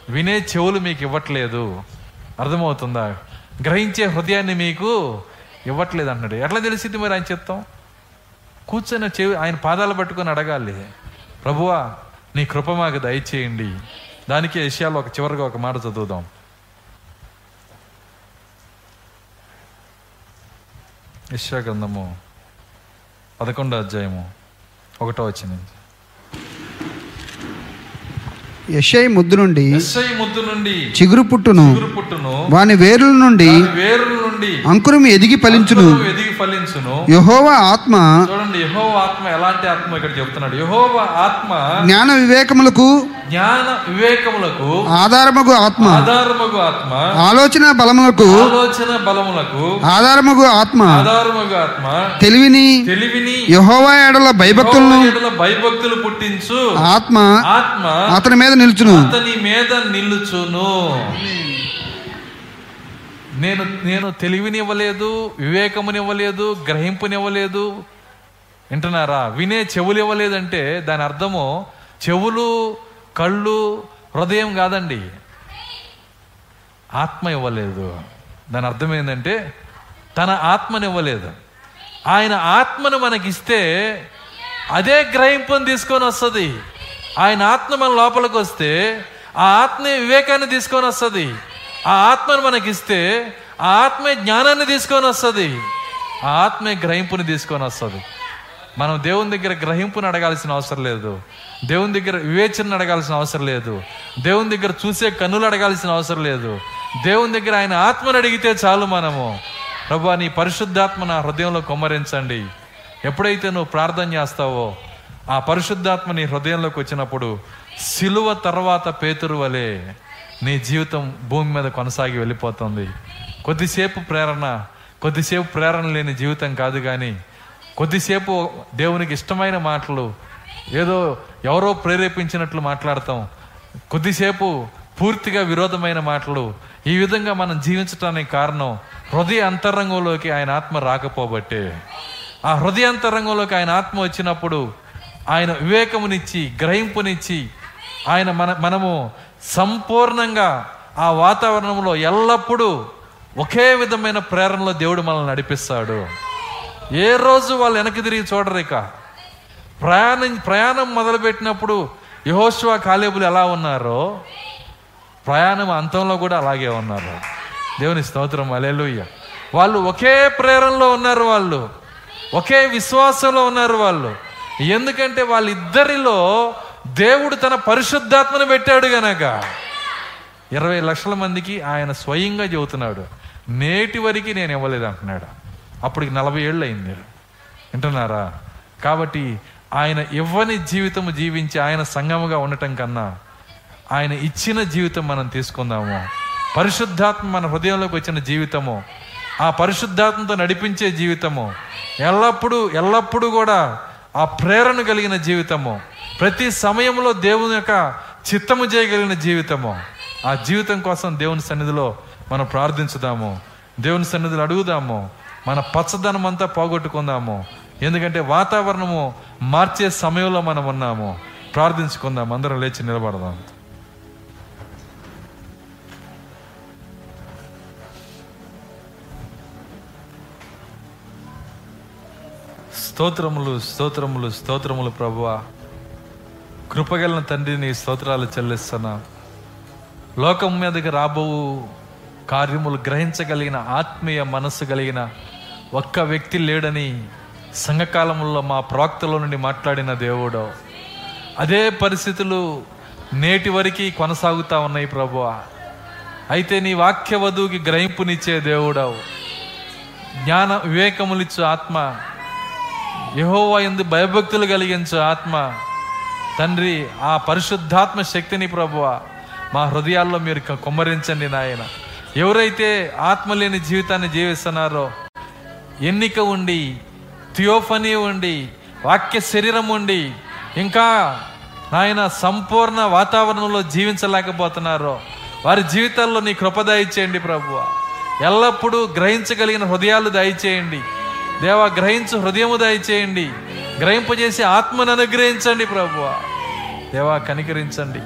వినే చెవులు మీకు ఇవ్వట్లేదు. అర్థమవుతుందా? గ్రహించే హృదయాన్ని మీకు ఇవ్వట్లేదు అన్నాడు. ఎట్లా తెలిసింది మరి ఆయన చెప్తాం కూర్చొని చెవి ఆయన పాదాలు పట్టుకొని అడగాలి. ప్రభువా నీ కృప మాకు దయచేయండి. దానికి విషయాలు ఒక చివరిగా ఒక మాట చదువుదాం. యశ్యా గ్రంథము పదకొండో అధ్యాయము ఒకటో వచ్చింది యషై ముద్దు నుండి ముద్దు నుండి చిగురు పుట్టును. చిగురు పుట్టును. వాని వేరుల నుండి వేరుల నుండి అంకురం ఎదిగి ఫలించును. ఎదిగి ఫలించును. యహోవ ఆత్మ చూడండి యహోవ ఆత్మ ఎలాంటి ఆత్మ ఇక్కడ చెప్తున్నాడు? యహోవ ఆత్మ జ్ఞాన వివేకములకు జ్ఞాన వివేకములకు ఆధారమగు ఆత్మ ఆధారమగు ఆత్మ ఆలోచన బలములకు ఆలోచన బలములకు ఆధారమగు ఆత్మ ఆధారమగు ఆత్మ తెలివిని తెలివిని యహోవా ఎడల భయభక్తులను యెడల భయభక్తులు పుట్టించు. ఆత్మ ఆత్మ అతని మీద నిలుచును. అతని మీద నిల్లుచును నేను నేను తెలివినివ్వలేదు వివేకమునివ్వలేదు గ్రహింపునివ్వలేదు. వింటున్నారా? వినే చెవులు ఇవ్వలేదంటే దాని అర్థము చెవులు కళ్ళు హృదయం కాదండి. ఆత్మ ఇవ్వలేదు. దాని అర్థం ఏంటంటే తన ఆత్మనివ్వలేదు. ఆయన ఆత్మను మనకిస్తే అదే గ్రహింపుని తీసుకొని వస్తుంది. ఆయన ఆత్మ మన లోపలికి వస్తే ఆ ఆత్మే వివేకాన్ని తీసుకొని వస్తుంది. ఆ ఆత్మను మనకిస్తే ఆ ఆత్మే జ్ఞానాన్ని తీసుకొని వస్తుంది. ఆ ఆత్మే గ్రహింపుని తీసుకొని వస్తుంది. మనం దేవుని దగ్గర గ్రహింపుని అడగాల్సిన అవసరం లేదు. దేవుని దగ్గర వివేచన అడగాల్సిన అవసరం లేదు. దేవుని దగ్గర చూసే కన్నులు అడగాల్సిన అవసరం లేదు. దేవుని దగ్గర ఆయన ఆత్మను అడిగితే చాలు మనము. ప్రభా నీ పరిశుద్ధాత్మ నా హృదయంలో కొమ్మరించండి. ఎప్పుడైతే నువ్వు ప్రార్థన చేస్తావో ఆ పరిశుద్ధాత్మ నీ హృదయంలోకి వచ్చినప్పుడు సిలువ తర్వాత పేతురు వలె నీ జీవితం భూమి మీద కొనసాగి వెళ్ళిపోతుంది. కొద్దిసేపు ప్రేరణ కొద్దిసేపు ప్రేరణ లేని జీవితం కాదు కానీ కొద్దిసేపు దేవునికి ఇష్టమైన మాటలు ఏదో ఎవరో ప్రేరేపించినట్లు మాట్లాడతాం. కొద్దిసేపు పూర్తిగా విరోధమైన మాటలు ఈ విధంగా మనం జీవించడానికి కారణం హృదయ అంతరంగంలోకి ఆయన ఆత్మ రాకపోబట్టే. ఆ హృదయ అంతరంగంలోకి ఆయన ఆత్మ వచ్చినప్పుడు ఆయన వివేకమునిచ్చి గ్రహింపునిచ్చి ఆయన మన మనము సంపూర్ణంగా ఆ వాతావరణంలో ఎల్లప్పుడూ ఒకే విధమైన ప్రేరణలో దేవుడు మనల్ని నడిపిస్తాడు. ఏ రోజు వాళ్ళు వెనక్కి తిరిగి చూడరు ఇక. ప్రయాణం ప్రయాణం మొదలుపెట్టినప్పుడు యహోష్వా కాలేబులు ఎలా ఉన్నారో ప్రయాణం అంతంలో కూడా అలాగే ఉన్నారు. దేవుని స్తోత్రం అలెలుయ్య వాళ్ళు ఒకే ప్రేరణలో ఉన్నారు వాళ్ళు. ఒకే విశ్వాసంలో ఉన్నారు వాళ్ళు. ఎందుకంటే వాళ్ళిద్దరిలో దేవుడు తన పరిశుద్ధాత్మను పెట్టాడు గనక. ఇరవై లక్షల మందికి ఆయన స్వయంగా చెబుతున్నాడు నేటి వరకు నేను ఇవ్వలేదు అంటున్నాడు. అప్పటికి నలభై ఏళ్ళు అయింది వింటున్నారా? కాబట్టి ఆయన ఇవ్వని జీవితము జీవించి ఆయన సంగముగా ఉండటం కన్నా ఆయన ఇచ్చిన జీవితం మనం తీసుకుందాము. పరిశుద్ధాత్మ మన హృదయంలోకి వచ్చిన జీవితము ఆ పరిశుద్ధాత్మతో నడిపించే జీవితము ఎల్లప్పుడూ ఎల్లప్పుడూ కూడా ఆ ప్రేరణ కలిగిన జీవితము ప్రతి సమయంలో దేవుని యొక్క చిత్తము చేయగలిగిన జీవితము. ఆ జీవితం కోసం దేవుని సన్నిధిలో మనం ప్రార్థించుదాము. దేవుని సన్నిధిలో అడుగుదాము. మన పచ్చదనం అంతా పోగొట్టుకుందాము. ఎందుకంటే వాతావరణము మార్చే సమయంలో మనం ఉన్నాము. ప్రార్థించుకుందాం. అందరం లేచి నిలబడదాం. స్తోత్రములు స్తోత్రములు స్తోత్రములు ప్రభువా. కృపగలిన తండ్రి నీ స్తోత్రాలు చెల్లిస్తున్నా. లోకం మీదకి రాబో కార్యములు గ్రహించగలిగిన ఆత్మీయ మనస్సు కలిగిన ఒక్క వ్యక్తి లేడని సంఘకాలంలో మా ప్రవక్తల నుండి మాట్లాడిన దేవుడు. అదే పరిస్థితులు నేటి వరకు కొనసాగుతా ఉన్నాయి ప్రభు అయితే నీ వాక్య వధువుకి గ్రహింపునిచ్చే దేవుడవు. జ్ఞాన వివేకములిచ్చు ఆత్మ. యహోవా ఎందు భయభక్తులు కలిగించు ఆత్మ. తండ్రి ఆ పరిశుద్ధాత్మ శక్తిని ప్రభువ మా హృదయాల్లో మీరు కొమ్మరించండి కుమ్మరించండి నాయన. ఎవరైతే ఆత్మ లేని జీవితాన్ని జీవిస్తున్నారో ఎన్నిక ఉండి థియోఫనీ ఉండి వాక్య శరీరం ఉండి ఇంకా నాయన సంపూర్ణ వాతావరణంలో జీవించలేకపోతున్నారో వారి జీవితాల్లో నీ కృప దయచేయండి ప్రభువ. ఎల్లప్పుడూ గ్రహించగలిగిన హృదయాలు దయచేయండి. దేవా గ్రహించు హృదయము దయచేయండి. గ్రహింపజేసి ఆత్మను అనుగ్రహించండి ప్రభువ. దేవా కనికరించండి.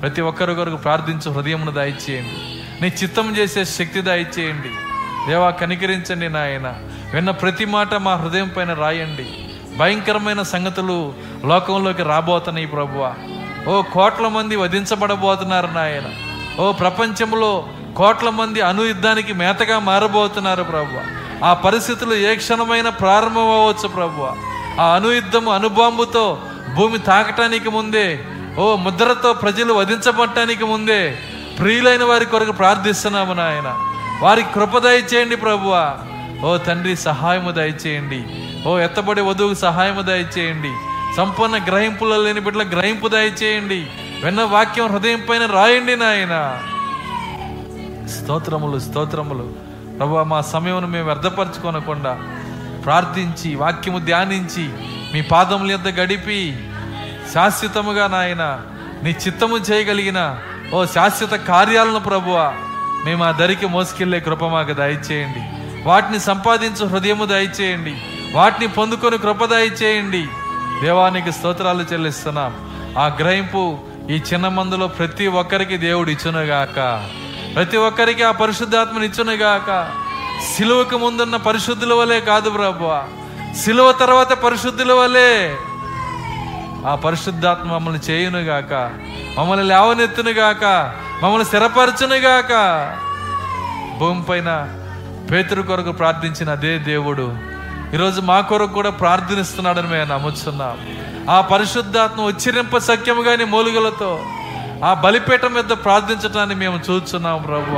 ప్రతి ఒక్కరి కొరకు ప్రార్థించు హృదయమును దయచేయండి. నీ చిత్తం చేసే శక్తి దయచేయండి. దేవా కనికరించండి నాయన. విన్న ప్రతి మాట మా హృదయం పైన రాయండి. భయంకరమైన సంగతులు లోకంలోకి రాబోతున్నాయి ప్రభువ. ఓ కోట్ల మంది వధించబడబోతున్నారు నాయన. ఓ ప్రపంచంలో కోట్ల మంది అనుయుద్ధానికి మేతగా మారబోతున్నారు ప్రభు ఆ పరిస్థితులు ఏ క్షణమైన ప్రారంభం అవ్వచ్చు ప్రభు. ఆ అనుయుద్ధము అనుబాంబుతో భూమి తాకటానికి ముందే ఓ ముద్రతో ప్రజలు వధించబట్టడానికి ముందే ప్రియులైన వారి కొరకు ప్రార్థిస్తున్నాము నాయన. వారికి కృప దయచేయండి ప్రభువా ఓ తండ్రి సహాయము దయచేయండి. ఓ ఎత్తబడి వధువుకు సహాయము దయచేయండి. సంపూర్ణ గ్రహింపులో లేని బిడ్డల గ్రహింపు దయచేయండి. విన్న వాక్యం హృదయం పైన రాయండి నాయన. స్తోత్రములు స్తోత్రములు. ప్రభు మా సమయమును మేము వ్యర్థపరచుకోనకుండా ప్రార్థించి వాక్యము ధ్యానించి మీ పాదముల యొద్ద గడిపి శాశ్వతముగా నాయన నీ చిత్తము చేయగలిగిన ఓ శాశ్వత కార్యాలను ప్రభువ మేము ఆ దరికి మోసుకెళ్ళే కృప మాకు దయచేయండి. వాటిని సంపాదించు హృదయము దయచేయండి. వాటిని పొందుకొని కృప దయచేయండి. దేవానికి స్తోత్రాలు చెల్లిస్తున్నాం. ఆ గ్రహింపు ఈ చిన్న మందులో ప్రతి ఒక్కరికి దేవుడు ఇచ్చునుగాక. ప్రతి ఒక్కరికి ఆ పరిశుద్ధాత్మని ఇచ్చునుగాక సిలువకు ముందున్న పరిశుద్ధుల వలె కాదు ప్రభు. సిలువ తర్వాత పరిశుద్ధుల వలె ఆ పరిశుద్ధాత్మ మమ్మల్ని చేయునుగాక మమ్మల్ని లేవనెత్తునుగాక మమ్మల్ని స్థిరపరచునుగాక భూమి పైన పేతురు కొరకు ప్రార్థించిన అదే దేవుడు ఈరోజు మా కొరకు కూడా ప్రార్థనిస్తున్నాడని మేము నమ్ముతున్నాం ఆ పరిశుద్ధాత్మ ఉచ్చరింప సఖ్యముగాని మూలుగులతో ఆ బలిపీఠం మీద ప్రార్థించటాన్ని మేము చూస్తున్నాం ప్రభు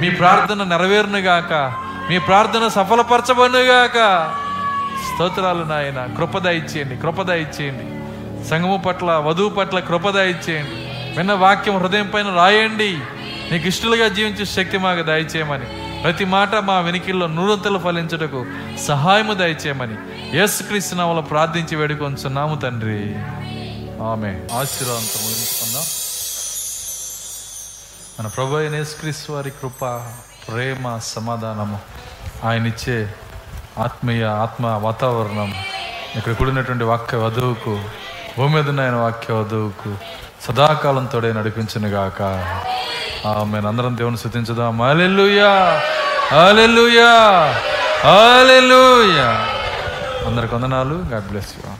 మీ ప్రార్థన నెరవేరునుగాక. మీ ప్రార్థన సఫలపరచబడుగాక స్తోత్రాలు నాయన. కృపద ఇచ్చేయండి కృపద ఇచ్చేయండి. సంగము పట్ల వధువు పట్ల కృపద ఇచ్చేయండి. విన్న వాక్యం హృదయం పైన రాయండి. నీకు ఇష్టలుగా జీవించే శక్తి మాకు దయచేయమని. ప్రతి మాట మా వెనికిల్లో నూరంతలు ఫలించుటకు సహాయము దయచేయమని. యేసుక్రీస్తు నామలో ప్రార్థించి వేడుకొంచున్నాము తండ్రి. ఆమె ఆశీర్వాదంతో మన ప్రభు అయిన యేసుక్రీస్తు వారి కృప ప్రేమ సమాధానము ఆయన ఇచ్చే ఆత్మీయ ఆత్మ వాతావరణం ఇక్కడ కూడినటువంటి వాక్య వధువుకు భూమి మీద ఉన్న ఆయన వాక్య వధువుకు సదాకాలంతో నడిపించును గాక. ఆమె అందరం దేవుని శృతించుదాం అలెలుయా అలెలుయా అలెలుయా అందరికి వందనాలు. God bless you